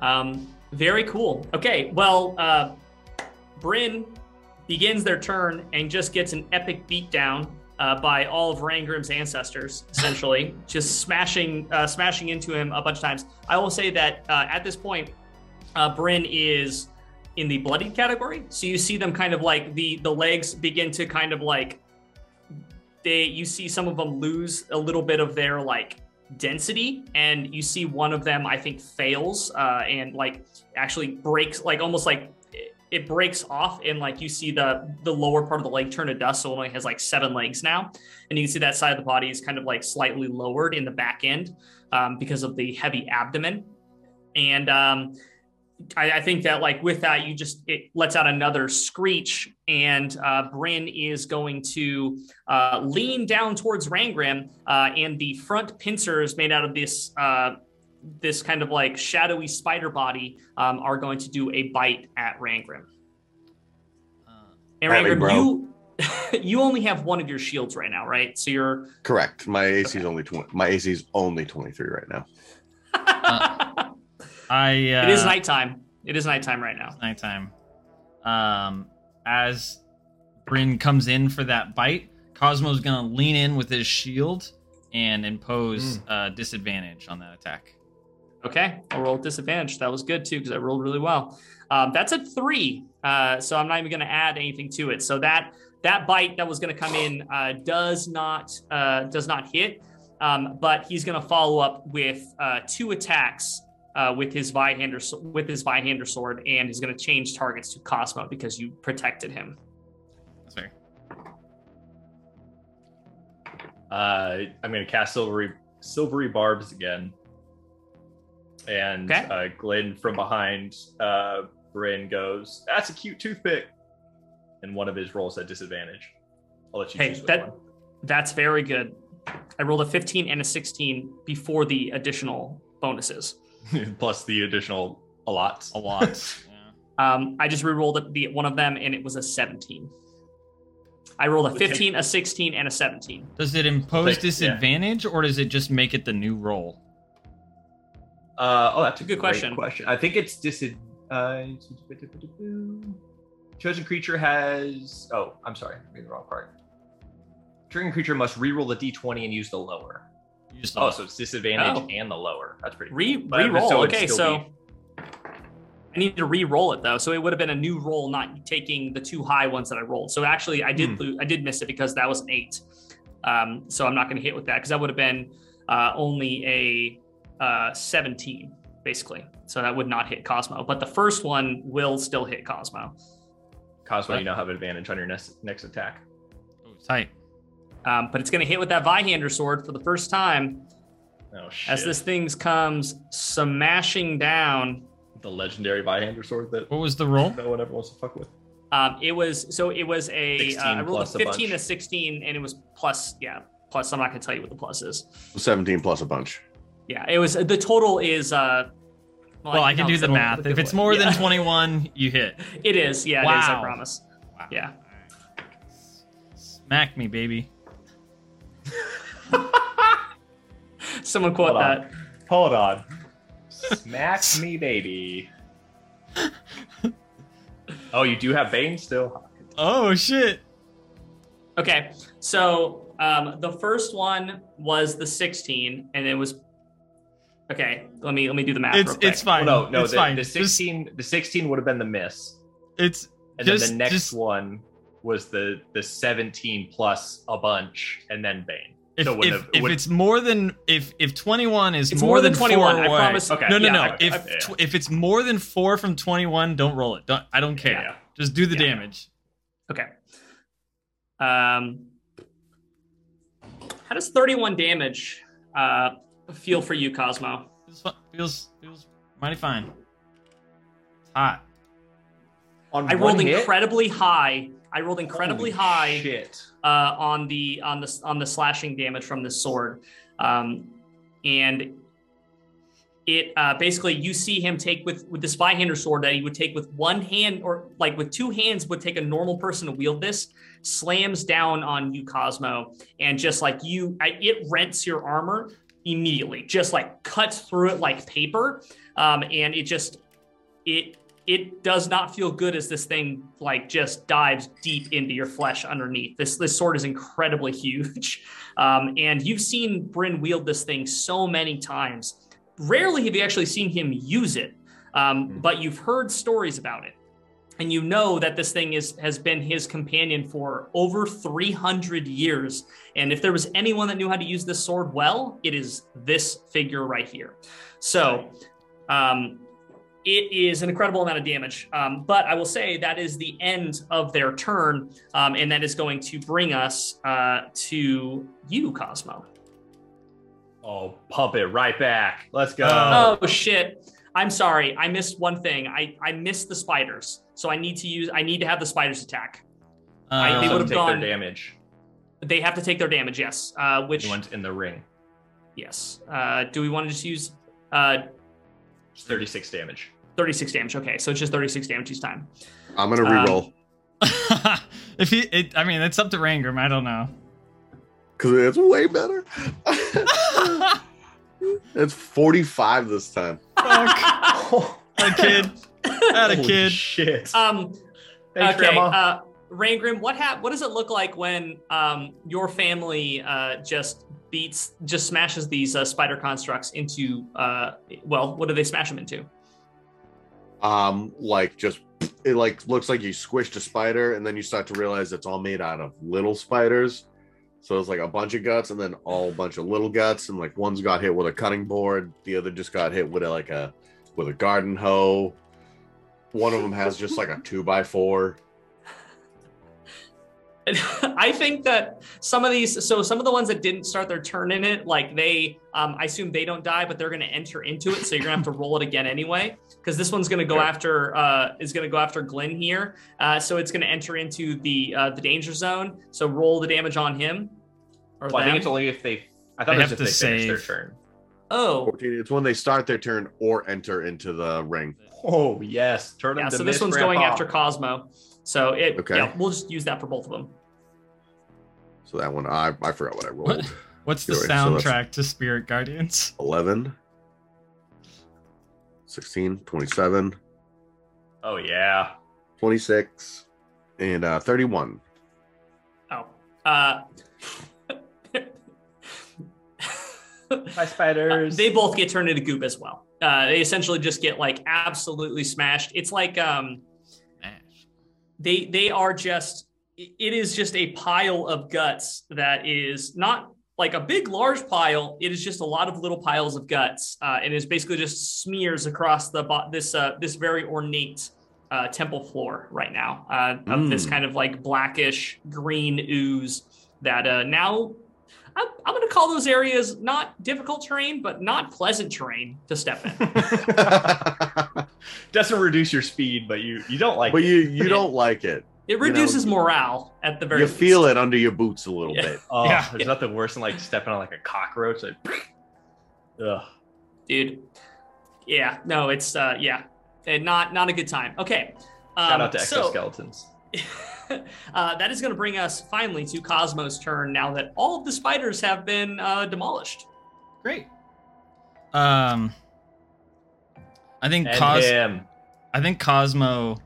Um, very cool. Okay, well, uh, Bryn begins their turn and just gets an epic beatdown uh, by all of Rangrim's ancestors, essentially, <laughs> just smashing uh, smashing into him a bunch of times. I will say that uh, at this point, uh, Bryn is in the bloodied category, so you see them kind of like the the legs begin to kind of like they you see some of them lose a little bit of their like density and you see one of them i think fails uh, and like actually breaks like almost like it, breaks off and like you see the the lower part of the leg turn to dust so it only has like seven legs now. And you can see that side of the body is kind of like slightly lowered in the back end um, because of the heavy abdomen. And um, I, I think that like with that you just it lets out another screech and uh, Bryn is going to uh, lean down towards Rangrim, uh, and the front pincers made out of this uh, this kind of like shadowy spider body um, are going to do a bite at Rangrim. Uh, And Rangrim, bro. you <laughs> you only have one of your shields right now, right? So you're. Correct. My AC is Okay. only 20. My AC is only 23 right now. <laughs> I. Uh, it is nighttime. It is nighttime right now. nighttime. Um, as Bryn comes in for that bite, Cosmo's gonna lean in with his shield and impose uh, disadvantage on that attack. Okay, I'll roll with disadvantage. That was good too because I rolled really well. Um, that's a three, uh, so I'm not even going to add anything to it. So that that bite that was going to come in uh, does not uh, does not hit, um, but he's going to follow up with uh, two attacks uh, with his Zweihander with his Zweihander sword, and he's going to change targets to Cosmo because you protected him. Fair. Uh, I'm going to cast silvery silvery barbs again, and Okay. uh, Glenn from behind uh, Bryn goes, "That's a cute toothpick," and one of his rolls at disadvantage. I'll let you Hey, choose which that that's very good. I rolled a 15 and a 16 before the additional bonuses. <laughs> plus the additional a lot. A lot. <laughs> yeah. Um, I just re-rolled it, the one of them, and it was a 17. I rolled a 15, a 16, and a 17. Does it impose Like, yeah. disadvantage, or does it just make it the new roll? Uh, oh, that's a Good great question. Question. I think it's disad. Uh, chosen creature has. Oh, I'm sorry, I'm reading the wrong part. Triggering creature must reroll the d20 and use the lower. You just Oh, so it's disadvantage Oh. and the lower. That's pretty. Re cool. But- re-roll. so okay, so be- I need to re-roll it though. So it would have been a new roll, not taking the two high ones that I rolled. So actually, I did Hmm. lo- I did miss it because that was an eight. Um, so I'm not going to hit with that because that would have been uh, only a uh, 17 basically. So that would not hit Cosmo. But the first one will still hit Cosmo. Cosmo, you now have an advantage on your next next attack. Oh, tight. Um, but it's going to hit with that Zweihander sword for the first time Oh shit! as this thing comes smashing down. the legendary Zweihander sword that What was the roll? no one ever wants to fuck with. Um, it was so it was a uh, I rolled a plus a 15 bunch. to 16 and it was plus yeah plus I'm not gonna tell you what the plus is. 17 plus a bunch. Yeah, it was the total is uh. Well, I can do the math. If it's more Yeah. than <laughs> 21, you hit. it is. Yeah, it is. I Wow. promise. Yeah. Smack me, baby. <laughs> Someone quote Hold on. that. Hold on. Smack me, baby. oh, you do have Bane still. Oh shit. Okay, so um, the first one was the 16, and it was. Okay, let me let me do the math. It's real quick. it's fine. Well, no, no. it's The, fine. the Just- sixteen, the sixteen would have been the miss, it's and just then the next just one was the the seventeen plus a bunch, and then Bane. if, so if, have- if would- it's more than if if 21 is more, more than four 21, I away- promise. Okay. No, no, Yeah, no. I- if I- tw- if it's more than four from 21, don't roll it. Don't. I don't care. Yeah. Just do the Yeah. damage. Okay. Um, how does 31 damage uh, feel for you, Cosmo? Feels feels feels mighty fine. It's hot. On I rolled hit? incredibly high. I rolled incredibly Holy high Shit. uh, on the on the on the slashing damage from this sword, um, and it uh, basically you see him take with with this Zweihander sword that he would take with one hand or like with two hands would take a normal person to wield this slams down on you Cosmo and just like you I, it rents your armor immediately just like cuts through it like paper um, and it just it it does not feel good as this thing like just dives deep into your flesh underneath. This this sword is incredibly <laughs> huge, um, and you've seen Bryn wield this thing so many times. Rarely have you actually seen him use it, um, Hmm. but you've heard stories about it, and you know that this thing is has been his companion for over 300 years. And if there was anyone that knew how to use this sword well, it is this figure right here. So. Um, it is an incredible amount of damage. Um, but I will say that is the end of their turn, um, and that is going to bring us uh, to you, Cosmo. Oh, pump it right back. Let's go. Oh. Oh shit! I'm sorry, I missed one thing. I I missed the spiders, so I need to use. I need to have the spiders attack. I- Uh, they would've gone- damage. They have to take their damage. Yes. Uh, which The ones in the ring. yes. Uh, do we want to just use uh, It's 36 damage. 36 damage? Okay, so it's just 36 damage each time. I'm gonna Um, re-roll <laughs> if he, it, I mean, it's up to Rangrim. I don't know. because it's way better. <laughs> it's 45 this time. Fuck. <laughs> a kid. <laughs> Had a Holy kid. Shit. Um, Thanks, okay, Grandma. uh, Rangrim, what hap- What does it look like when um, your family uh, just beats, just smashes these uh, spider constructs into? Uh, well, what do they smash them into? Um, like just it like looks like you squished a spider, and then you start to realize it's all made out of little spiders. So it's like a bunch of guts, and then all bunch of little guts, and like one's got hit with a cutting board, the other just got hit with a, like a with a garden hoe. One of them has just like a two by four. <laughs> I think that some of these, so some of the ones that didn't start their turn in it, like they, um, I assume they don't die, but they're going to enter into it. So you're going to have to roll it again anyway, because this one's going to go Okay. after, uh, is going to go after Glenn here. Uh, so it's going to enter into the uh, the danger zone. So roll the damage on him. Or Well, I think it's only if they. I thought They it was have if to they finish their turn. oh, 14, It's when they start their turn or enter into the ring. Oh yes, turn yeah. to So this Miss one's going after Cosmo. So it, Okay. yeah, we'll just use that for both of them. So that one, I I forgot what I rolled. What? What's the Anyway, so soundtrack to Spirit Guardians? 11, 16, 27, Oh yeah. 26, and uh, 31. Oh, uh, Hi spiders. <laughs> they both get turned into goop as well. Uh, they essentially just get like absolutely smashed. It's like um, they they are just it is just a pile of guts that is not like a big large pile it is just a lot of little piles of guts uh, and is basically just smears across the this uh, this very ornate uh, temple floor right now uh, of this Mm. kind of like blackish green ooze that uh, now I'm, I'm going to call those areas not difficult terrain but not pleasant terrain to step in <laughs> Doesn't reduce your speed, but you you don't like. but it. you you don't like it. it know, reduces morale at the very You least. feel it under your boots a little Yeah. bit. Oh, Yeah. there's nothing worse than like stepping on like a cockroach. Like, <sniffs> ugh. dude. Yeah, no, it's uh, yeah, Eh, not not a good time. Okay, um, Shout out to so, exoskeletons. <laughs> uh, that is going to bring us finally to Cosmo's turn. Now that all of the spiders have been uh, demolished. Great. Um, I think and Cos- him. I think Cosmo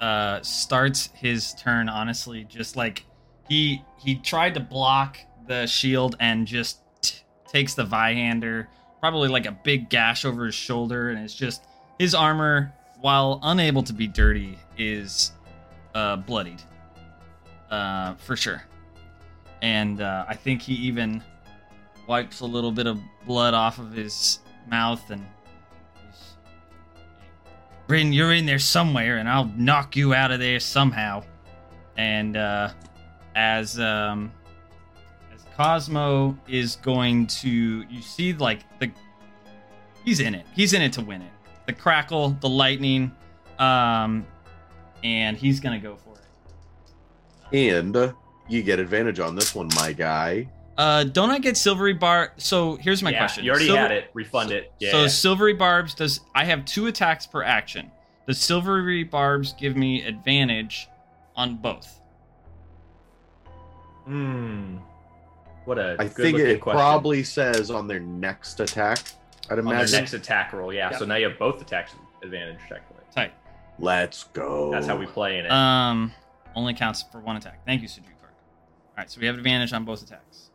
uh, starts his turn honestly just like he he tried to block the shield and just t- takes the Zweihander, probably like a big gash over his shoulder, and it's just his armor, while unable to be dirty, is uh, bloodied, uh, for sure. And uh, I think he even wipes a little bit of blood off of his mouth and. Bryn, you're in there somewhere, and I'll knock you out of there somehow. And uh, as um, as Cosmo is going to, you see, like the he's in it. He's in it to win it. The crackle, the lightning, um, and he's gonna go for it. And uh, you get advantage on this one, my guy. Uh, don't I get silvery bar? So here's my yeah, question. You already Silver- had it. Refund it. Yeah. So silvery barbs does I have two attacks per action. The silvery barbs give me advantage on both? Hmm. What a I good think it question. probably says on their next attack. I'd on their imagine. next attack roll. Yeah. Yep. So now you have both attacks advantage technically. Tight. Let's go. That's how we play in it. Um, only counts for one attack. Thank you, Sujuk. All right, so we have advantage on both attacks.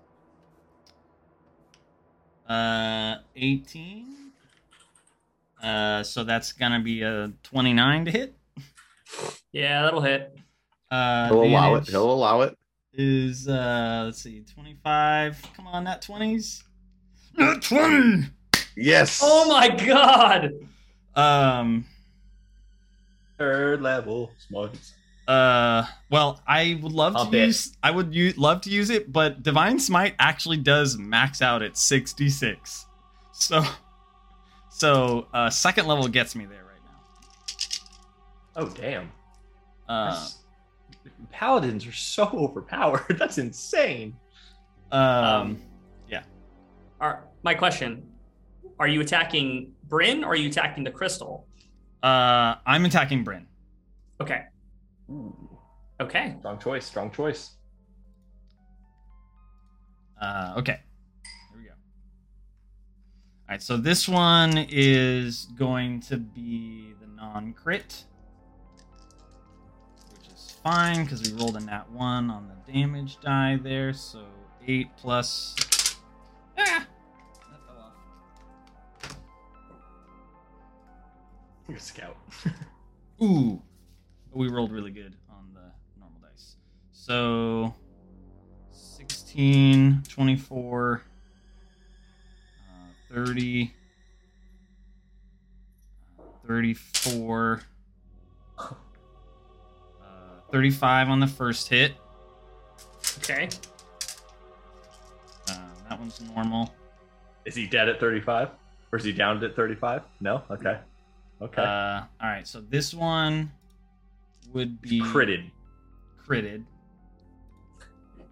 Uh, 18. Uh, so that's gonna be a 29 to hit. Yeah, that'll hit. Uh, He'll allow it. He'll allow it. Is uh, let's see, 25. Come on, not 20s. Not 20. Yes. Oh my god! Um. Third level smugs. Uh, well, I would love I'll to bet. use. I would u- love to use it, but Divine Smite actually does max out at sixty six. So, so uh, second level gets me there right now. Oh damn. Uh, That's- Paladins are so <laughs> overpowered. That's insane. um, yeah. Are, my question: Are you attacking Bryn or are you attacking the crystal? Uh, I'm attacking Bryn. Okay. Okay. Strong choice. Strong choice. Uh, okay. Here we go. All right, so this one is going to be the non crit. Which is fine because we rolled a nat one on the damage die there. So eight plus. You're a scout. <laughs> Ooh, we rolled really good on the normal dice. So 16, 24, uh, 30, uh, 34, uh, 35 on the first hit. Okay. Uh, that one's normal. Is he dead at 35? Or is he downed at 35? No? Okay. Okay. Uh, all right, so this one would be Critted. critted.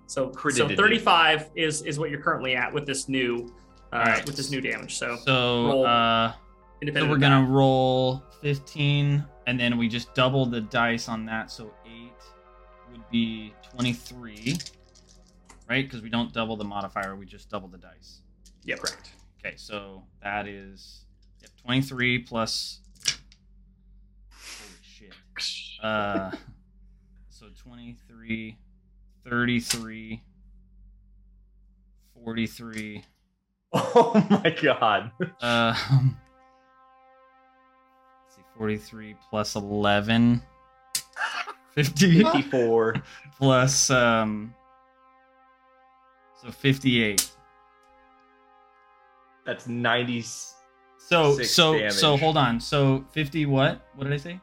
So, Critted so 35 is is what you're currently at with this new uh, Alright. with this new damage. So, So, Roll. uh, So we're gonna that. roll 15, and then we just double the dice on that. So eight would be 23, right? Because we don't double the modifier, we just double the dice. Yep. Correct. Okay, so that is yep, 23 plus. Shit. Uh, <laughs> so 23, 33, 43. <laughs> Oh my god. Um, let's see, 43 plus 11. <laughs> 50 54. plus, um, so 58. That's 90. So, so, damage. so hold on. So 50 what? What did I say?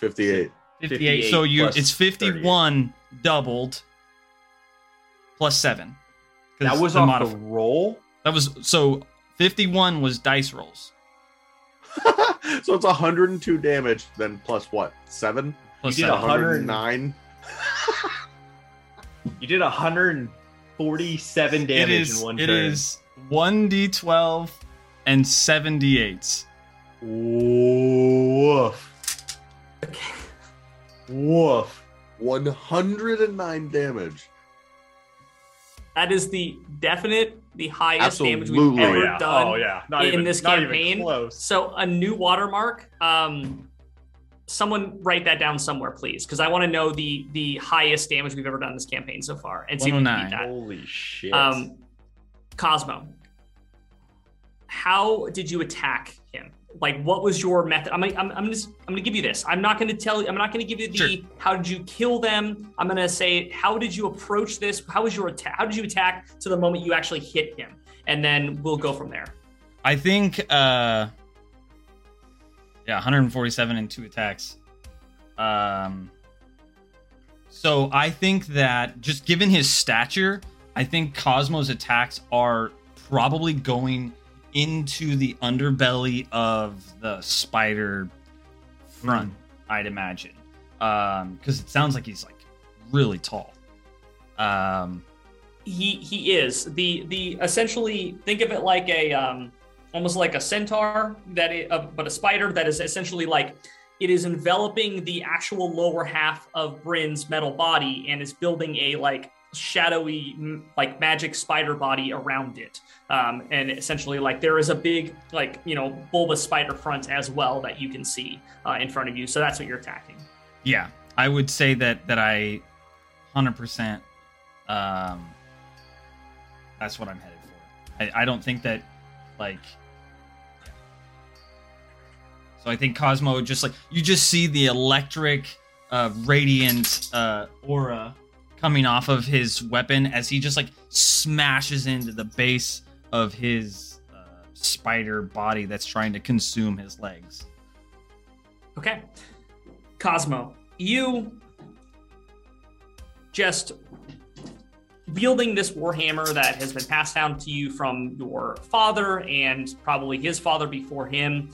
58. 58. so you, plus it's 51 doubled 7. That was the off modif- the roll? That was, so 51 was dice rolls. <laughs> so it's 102 damage, then plus what? Seven? Plus You did a 109? <laughs> You did 147 damage is, in one it turn. is 1d12 and 7d8s. Woof. Woof. 109 damage. That is the definite, the highest damage we've ever yeah. done Oh yeah. Not in even, this not campaign. Even close. So a new watermark. Um, someone write that down somewhere, please, because I want to know the the highest damage we've ever done in this campaign so far, and see if we can beat 109. that. Holy shit. Um, Cosmo, how did you attack him? Like, what was your method? I'm, gonna- I'm, I'm just, I'm gonna give you this. I'm not gonna tell you. I'm not gonna give you the Sure. how did you kill them. I'm gonna say how did you approach this? How was your attack? How did you attack to the moment you actually hit him? And then we'll go from there. I think, uh, yeah, 147 and two attacks. Um, so I think that just given his stature, I think Cosmo's attacks are probably going into the underbelly of the spider front, I'd imagine. Um, because it sounds like he's like really tall. Um, he he is the the essentially think of it like a um almost like a centaur that it, uh, but a spider that is essentially like it is enveloping the actual lower half of Bryn's metal body and is building a like shadowy like magic spider body around it. Um and essentially like there is a big like you know bulbous spider front as well that you can see uh, in front of you. So that's what you're attacking. Yeah, I would say that that I, hundred percent, um, that's what I'm headed for. I, I don't think that, like, so I think Cosmo just like you just see the electric, uh, radiant uh, aura coming off of his weapon as he just like smashes into the base of his uh, spider body that's trying to consume his legs. Okay. Cosmo, you just wielding this warhammer that has been passed down to you from your father and probably his father before him.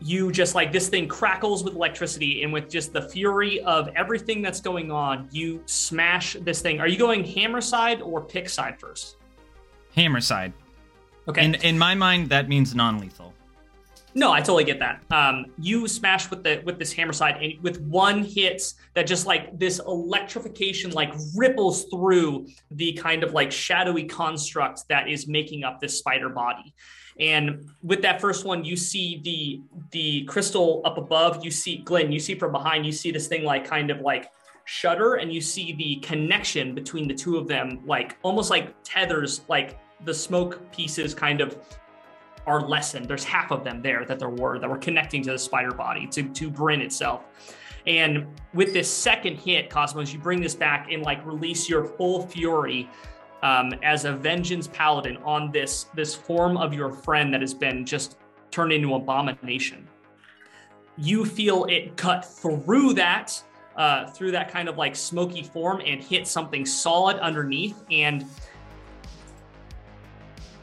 You just like this thing crackles with electricity, and with just the fury of everything that's going on, you smash this thing. Are you going hammer side or pick side first? Hammer side. Okay. In in my mind, that means non-lethal. No, I totally get that. Um, you smash with the with this hammer side, and with one hit, that just like this electrification like ripples through the kind of like shadowy construct that is making up this spider body, And with that first one, you see the the crystal up above. You see Glenn. You see from behind. You see this thing like kind of like shudder, and you see the connection between the two of them, like almost like tethers. Like the smoke pieces kind of are lessened. There's half of them there that there were that were connecting to the spider body to to Bryn itself. And with this second hit, Cosmos, you bring this back and like release your full fury um, as a vengeance paladin on this this form of your friend that has been just turned into abomination. You feel it cut through that, uh, through that kind of like smoky form and hit something solid underneath. And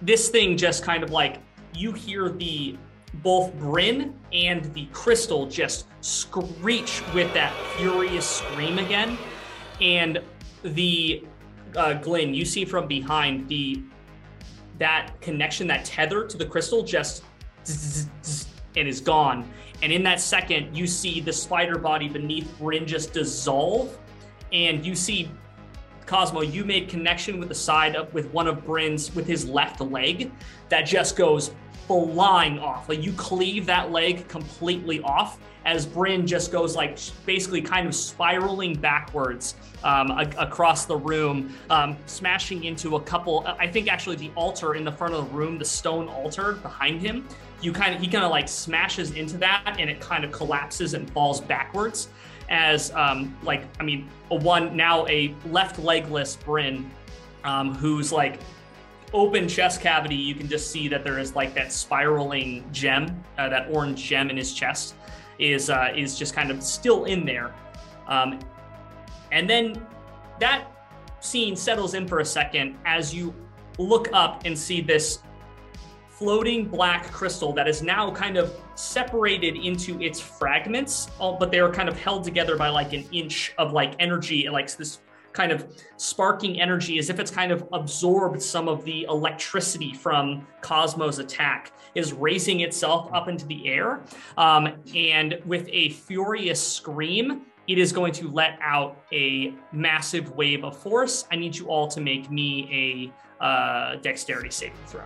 this thing just kind of like you hear the both Bryn and the crystal just screech with that furious scream again. And the uh, Glenn, you see from behind the that connection, that tether to the crystal just and is gone. And in that second, you see the spider body beneath Bryn just dissolve, and you see Cosmo. You made connection with the side of with one of Bryn's with his left leg that just goes flying off. Like you cleave that leg completely off as Bryn just goes like basically kind of spiraling backwards um, a- across the room, um, smashing into a couple. I think actually the altar in the front of the room, the stone altar behind him. You kind of he kind of like smashes into that, and it kind of collapses and falls backwards. As um, like I mean, a one now a left legless Bryn, um, who's like open chest cavity, you can just see that there is like that spiraling gem, uh, that orange gem in his chest is uh, is just kind of still in there. Um, and then that scene settles in for a second as you look up and see this floating black crystal that is now kind of separated into its fragments, but they are kind of held together by like an inch of like energy, like this kind of sparking energy as if it's kind of absorbed some of the electricity from Cosmo's attack, is raising itself up into the air. Um, and with a furious scream, it is going to let out a massive wave of force. I need you all to make me a uh, dexterity saving throw.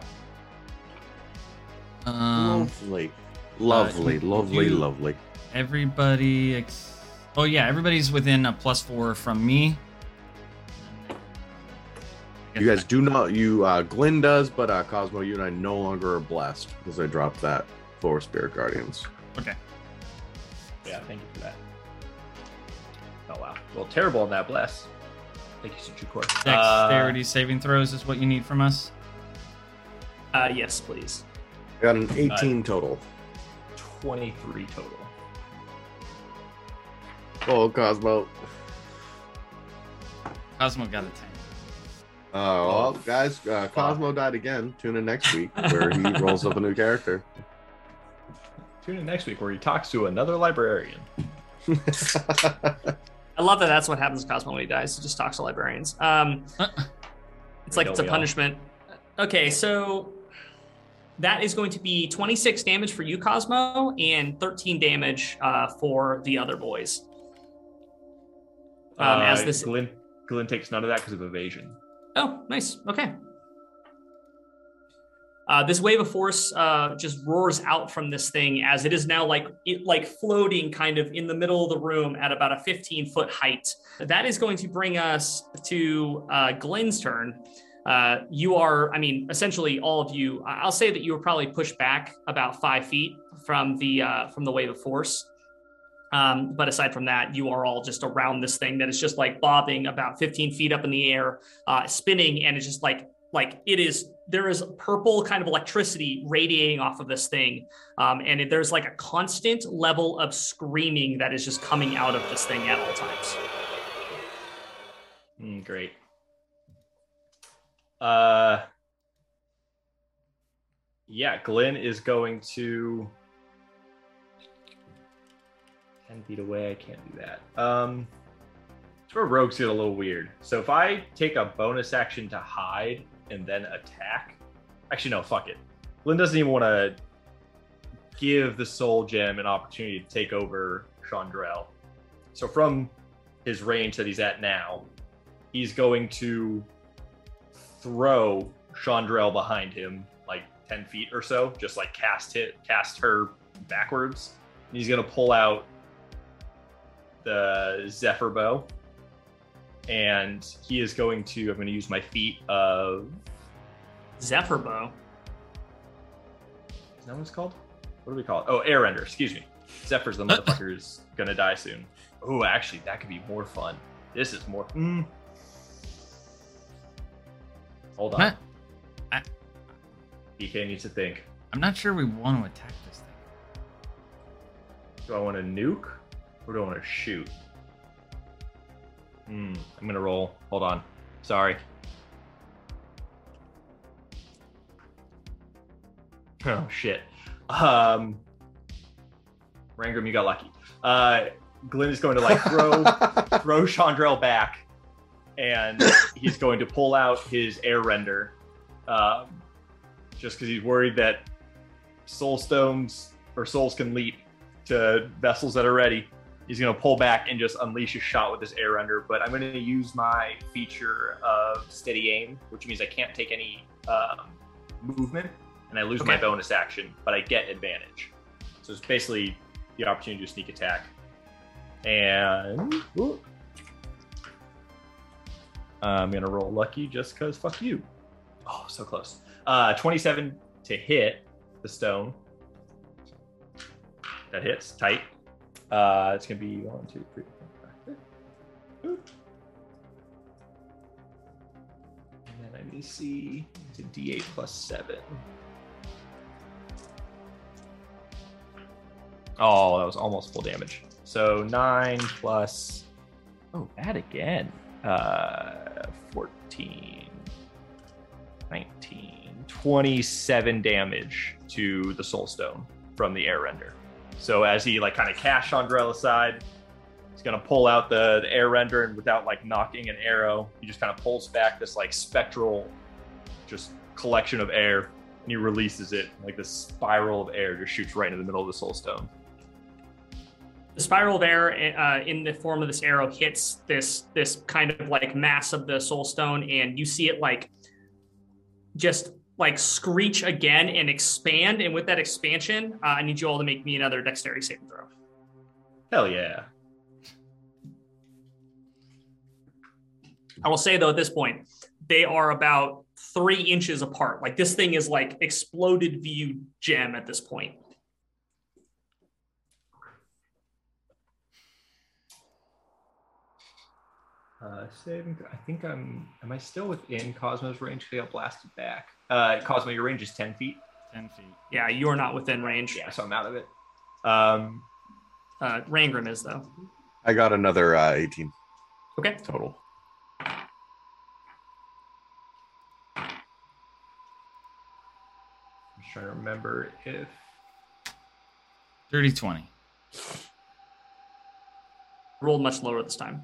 Um, lovely, lovely, uh, lovely, you- lovely. everybody. Ex- oh yeah, everybody's within a plus four from me. You guys do not. You uh, Glenn does, but uh, Cosmo, you and I no longer are blessed because I dropped that for Spirit Guardians. Okay. Yeah, thank you for that. Oh wow. Well, terrible on that bless. Thank you, Suchukor. Dexterity uh, saving throws is what you need from us. Uh, yes, please. I got an uh, 18 uh, total. 23 total. Oh, Cosmo. Cosmo got a 10. Uh, well, guys, uh, Cosmo died again. Tune in next week where he <laughs> rolls up a new character. Tune in next week where he talks to another librarian. <laughs> I love that that's what happens to Cosmo when he dies. He just talks to librarians. Um, uh-uh. it's like it's a punishment. All. Okay, so that is going to be 26 damage for you, Cosmo, and 13 damage uh, for the other boys. Um, as uh, this. Glenn, Glenn takes none of that because of evasion. Oh, nice. Okay. Uh, this wave of force uh, just roars out from this thing as it is now like it like floating kind of in the middle of the room at about a 15 foot height. That is going to bring us to uh, Glenn's turn. Uh, you are, I mean, essentially all of you. I'll say that you were probably pushed back about five feet from the uh, from the wave of force. Um, but aside from that, you are all just around this thing that is just like bobbing about 15 feet up in the air, uh, spinning, and it's just like like it is. There is purple kind of electricity radiating off of this thing, um, and it, there's like a constant level of screaming that is just coming out of this thing at all times. Mm, great. Uh, yeah, Glenn is going to ten feet away. I can't do that. Um, it's where rogues get a little weird. So if I take a bonus action to hide and then attack, actually no, fuck it. Lynn doesn't even want to give the soul gem an opportunity to take over Chandrel. So from his range that he's at now, he's going to throw Chandrel behind him like ten feet or so, just like cast it, cast her backwards. And he's gonna pull out the Zephyr bow, and he is going to. I'm gonna use my feat of. Zephyr bow. Is that what it's called? What do we call it? Oh, Air Render. Excuse me. Zephyr's the <laughs> motherfucker's gonna die soon. Oh, actually, that could be more fun. This is more. Mm. Hold on. Huh? I- BK needs to think. I'm not sure we want to attack this thing. Do I want to nuke or do I want to shoot? Hmm. I'm gonna roll. Hold on. Sorry. <laughs> Oh shit. Um. Rangrim, you got lucky. Uh, Glenn is going to like throw <laughs> throw Chandrell back, and he's going to pull out his air render, um, just because he's worried that soul stones or souls can leap to vessels that are ready. He's going to pull back and just unleash a shot with his air render. But I'm going to use my feature of steady aim, which means I can't take any um, movement, and I lose my Okay. bonus bonus action, but I get advantage. So it's basically the opportunity to sneak attack. And ooh. I'm gonna roll lucky just because fuck you. Oh, so close. Uh, 27 to hit the stone. That hits tight. Uh, it's gonna be one, two, three. And then I need to see a D8 plus seven. Oh, that was almost full damage. So nine plus. Oh, that again. Uh, 14, 19, 27 damage to the Soul Stone from the Air Render. So as he like kind of casts Chandrell aside, he's gonna pull out the, the Air Render and without like knocking an arrow, he just kind of pulls back this like spectral, just collection of air, and he releases it like this spiral of air just shoots right into the middle of the Soul Stone. The spiral of air uh, in the form of this arrow hits this this kind of like mass of the soul stone, and you see it like just like screech again and expand. And with that expansion, uh, I need you all to make me another dexterity saving throw. Hell yeah. I will say though, at this point, they are about three inches apart. Like this thing is like exploded view gem at this point. Uh, saving. I think I'm. Am I still within Cosmo's range? I got blasted back. Uh, Cosmo, your range is ten feet. 10 feet. Yeah, you are not within range. Yeah, so I'm out of it. Um, Uh, Rangrim is though. I got another uh, 18 Okay. total. I'm just trying to remember if. Dirty 20. rolled much lower this time.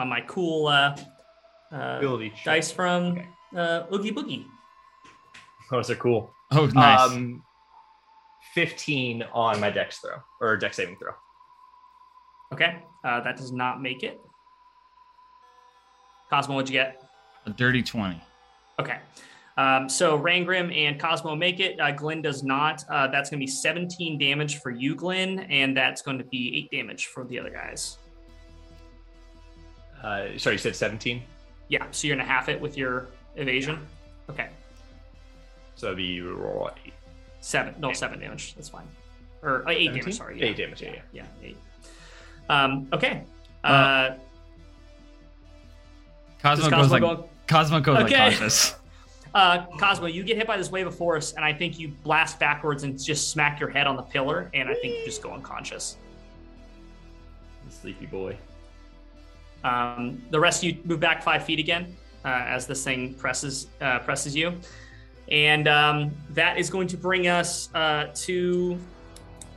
On my cool uh, uh, Ability check. dice from Okay. uh, Oogie Boogie. <laughs> Those are cool. Oh, nice. Um, 15 on my dex throw or dex saving throw. Okay, uh, that does not make it. Cosmo, what'd you get? a dirty 20. Okay. Um, so Rangrim and Cosmo make it. Uh, Glenn does not. Uh, that's going to be 17 damage for you, Glenn, and that's going to be 8 damage for the other guys. Uh, sorry, you said 17? Yeah, so you're going to half it with your evasion. Okay. So that'd be roll eight. Seven, no, seven damage. That's fine. Or uh, eight 17? damage. Sorry, yeah. Eight damage, yeah, yeah. yeah, eight. Um, okay. Uh, Cosmo, does goes like go? Cosmo goes Okay. like conscious. <laughs> Uh, Cosmo, you get hit by this wave of force, and I think you blast backwards and just smack your head on the pillar, and I think you just go unconscious. Sleepy boy. Um, the rest you move back five feet again uh, as this thing presses uh, presses you, and um, that is going to bring us uh, to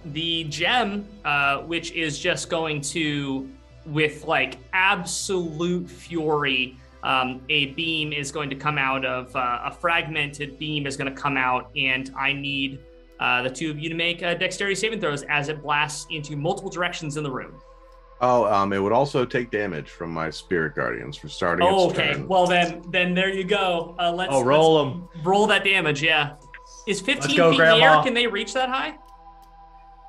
the gem, uh, which is just going to, with like absolute fury, um, a beam is going to come out of uh, a fragmented beam is going to come out, and I need uh, the two of you to make dexterity saving throws as it blasts into multiple directions in the room. Oh, um, it would also take damage from my spirit guardians for starting. Oh, its okay. turn. Well then, then there you go. Uh, let's Oh, roll them. roll that damage. Yeah. Is 15 go, feet in the air? Can they reach that high?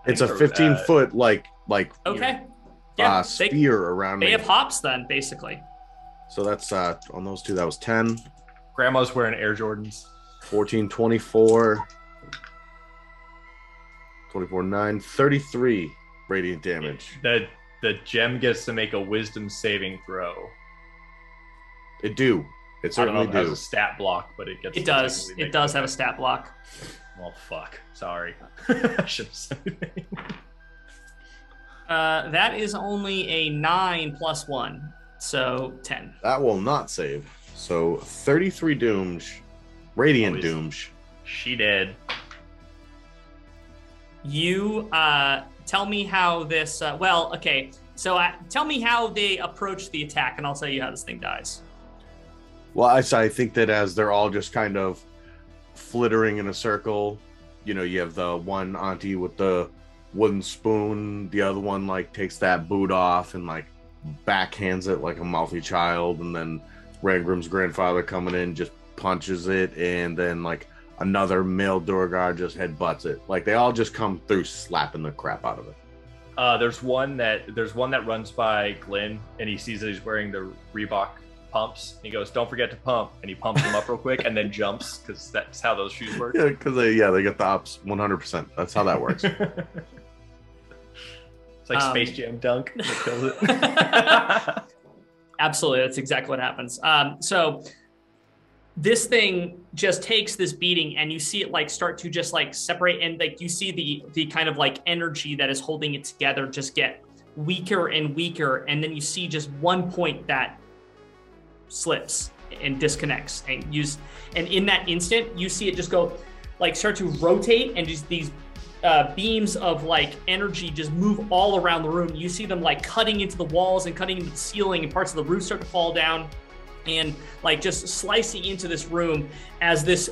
it's a 15 uh, foot like like Okay. Yeah. uh, they, spear around they me. have hops then, basically. So that's uh on those two. That was 10, Grandma's wearing Air Jordans. 14, 24, 24, 9, 33 radiant damage. The the gem gets to make a Wisdom saving throw. It do. It I don't know certainly if it has a stat block, but it gets. It does. It does it. have a stat block. Well, fuck. Sorry. <laughs> I should have said anything. Uh, that is only a nine plus one, so ten. That will not save. So 33 dooms, radiant Always. dooms. She did. You uh, tell me how this. Uh, well, okay. So uh, tell me how they approach the attack, and I'll tell you how this thing dies. Well, I, I think that as they're all just kind of flittering in a circle, you know, you have the one auntie with the wooden spoon, the other one like takes that boot off and like backhands it like a mouthy child, and then Rangrim's grandfather coming in just punches it, and then like another male Duergar just headbutts it. Like they all just come through slapping the crap out of it. Uh, there's one that there's one that runs by Glenn, and he sees that he's wearing the Reebok pumps. He goes, "Don't forget to pump," and he pumps them up real quick, and then jumps because that's how those shoes work. Yeah, because they yeah they get the ops 100%. That's how that works. <laughs> it's like Um, Space Jam dunk. It kills it. <laughs> Absolutely, that's exactly what happens. Um, so this thing just takes this beating, and you see it like start to just like separate, and like you see the the kind of like energy that is holding it together just get weaker and weaker, and then you see just one point that slips and disconnects, and use, and in that instant, you see it just go like start to rotate, and just these uh, beams of like energy just move all around the room. You see them like cutting into the walls and cutting into the ceiling, and parts of the roof start to fall down, and like just slicing into this room as this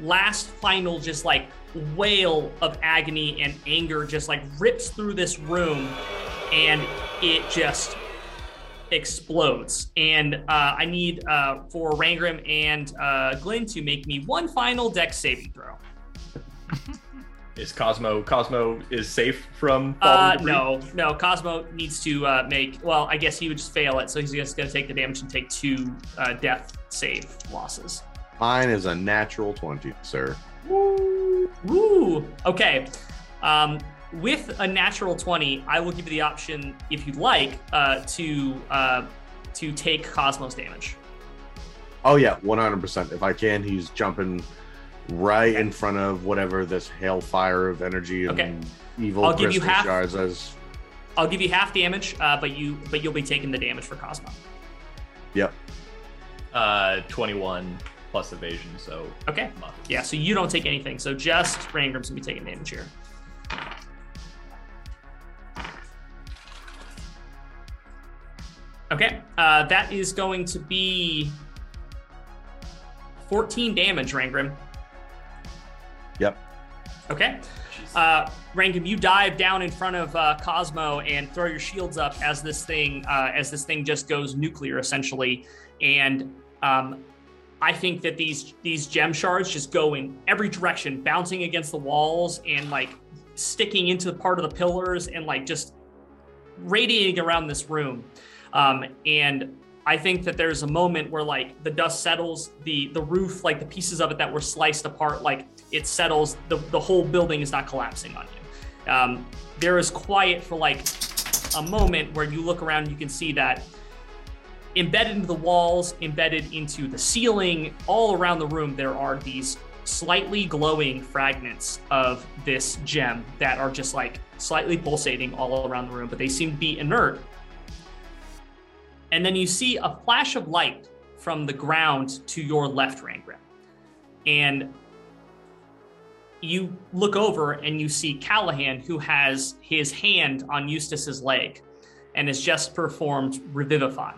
last final just like wail of agony and anger just like rips through this room, and it just explodes. And uh, I need uh, for Rangrim and uh, Glenn to make me one final deck saving throw. <laughs> is Cosmo Cosmo is safe from falling Uh, debris? no, no. Cosmo needs to uh, make. Well, I guess he would just fail it, so he's just going to take the damage and take two uh, death save losses. Mine is a natural 20, sir. Woo! Okay. Um, with a natural twenty, I will give you the option, if you'd like, uh, to uh, to take Cosmos damage. Oh yeah, one hundred percent. If I can, he's jumping right in front of whatever this hailfire of energy and Okay. evil I'll give you half. shards as. I'll give you half damage, uh, but you but you'll be taking the damage for Cosmo. Yep. Uh, 21 plus evasion, so Okay. muffins. Yeah, so you don't take anything. So just Rangrim's gonna be taking damage here. Okay, uh, that is going to be 14 damage, Rangrim. Okay. Uh, Rangrim, you dive down in front of uh, Cosmo and throw your shields up as this thing uh, as this thing just goes nuclear essentially, and um, I think that these these gem shards just go in every direction, bouncing against the walls and like sticking into the part of the pillars and like just radiating around this room. Um, and I think that there's a moment where like the dust settles, the the roof, like the pieces of it that were sliced apart, like it settles. The the whole building is not collapsing on you. Um, there is quiet for like a moment where you look around, and you can see that embedded into the walls, embedded into the ceiling, all around the room, there are these slightly glowing fragments of this gem that are just like slightly pulsating all around the room, but they seem to be inert. And then you see a flash of light from the ground to your left, Rangrim. And you look over and you see Callahan, who has his hand on Eustace's leg and has just performed Revivify.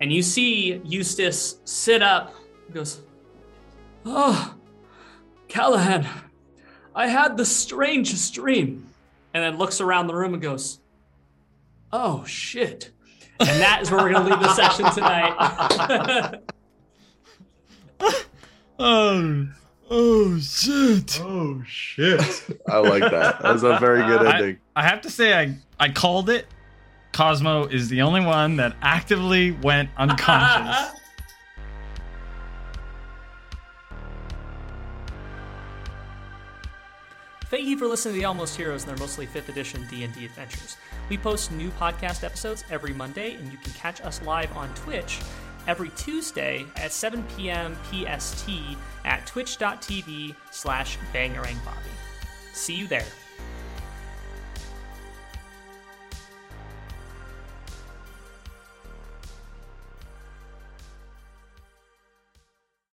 And you see Eustace sit up, and goes, Oh, Callahan, I had the strangest dream. And then looks around the room and goes, Oh shit. And that is where we're going to leave the session tonight. <laughs> <laughs> Oh, oh shit! Oh shit! I like that. That was a very good I- ending. I have to say, I I called it. Cosmo is the only one that actively went unconscious. <laughs> Thank you for listening to the Almost Heroes and their mostly 5th edition D&D adventures. We post new podcast episodes every Monday, and you can catch us live on Twitch every Tuesday at 7 p.m. PST at twitch.tv slash bangerangbobby. See you there.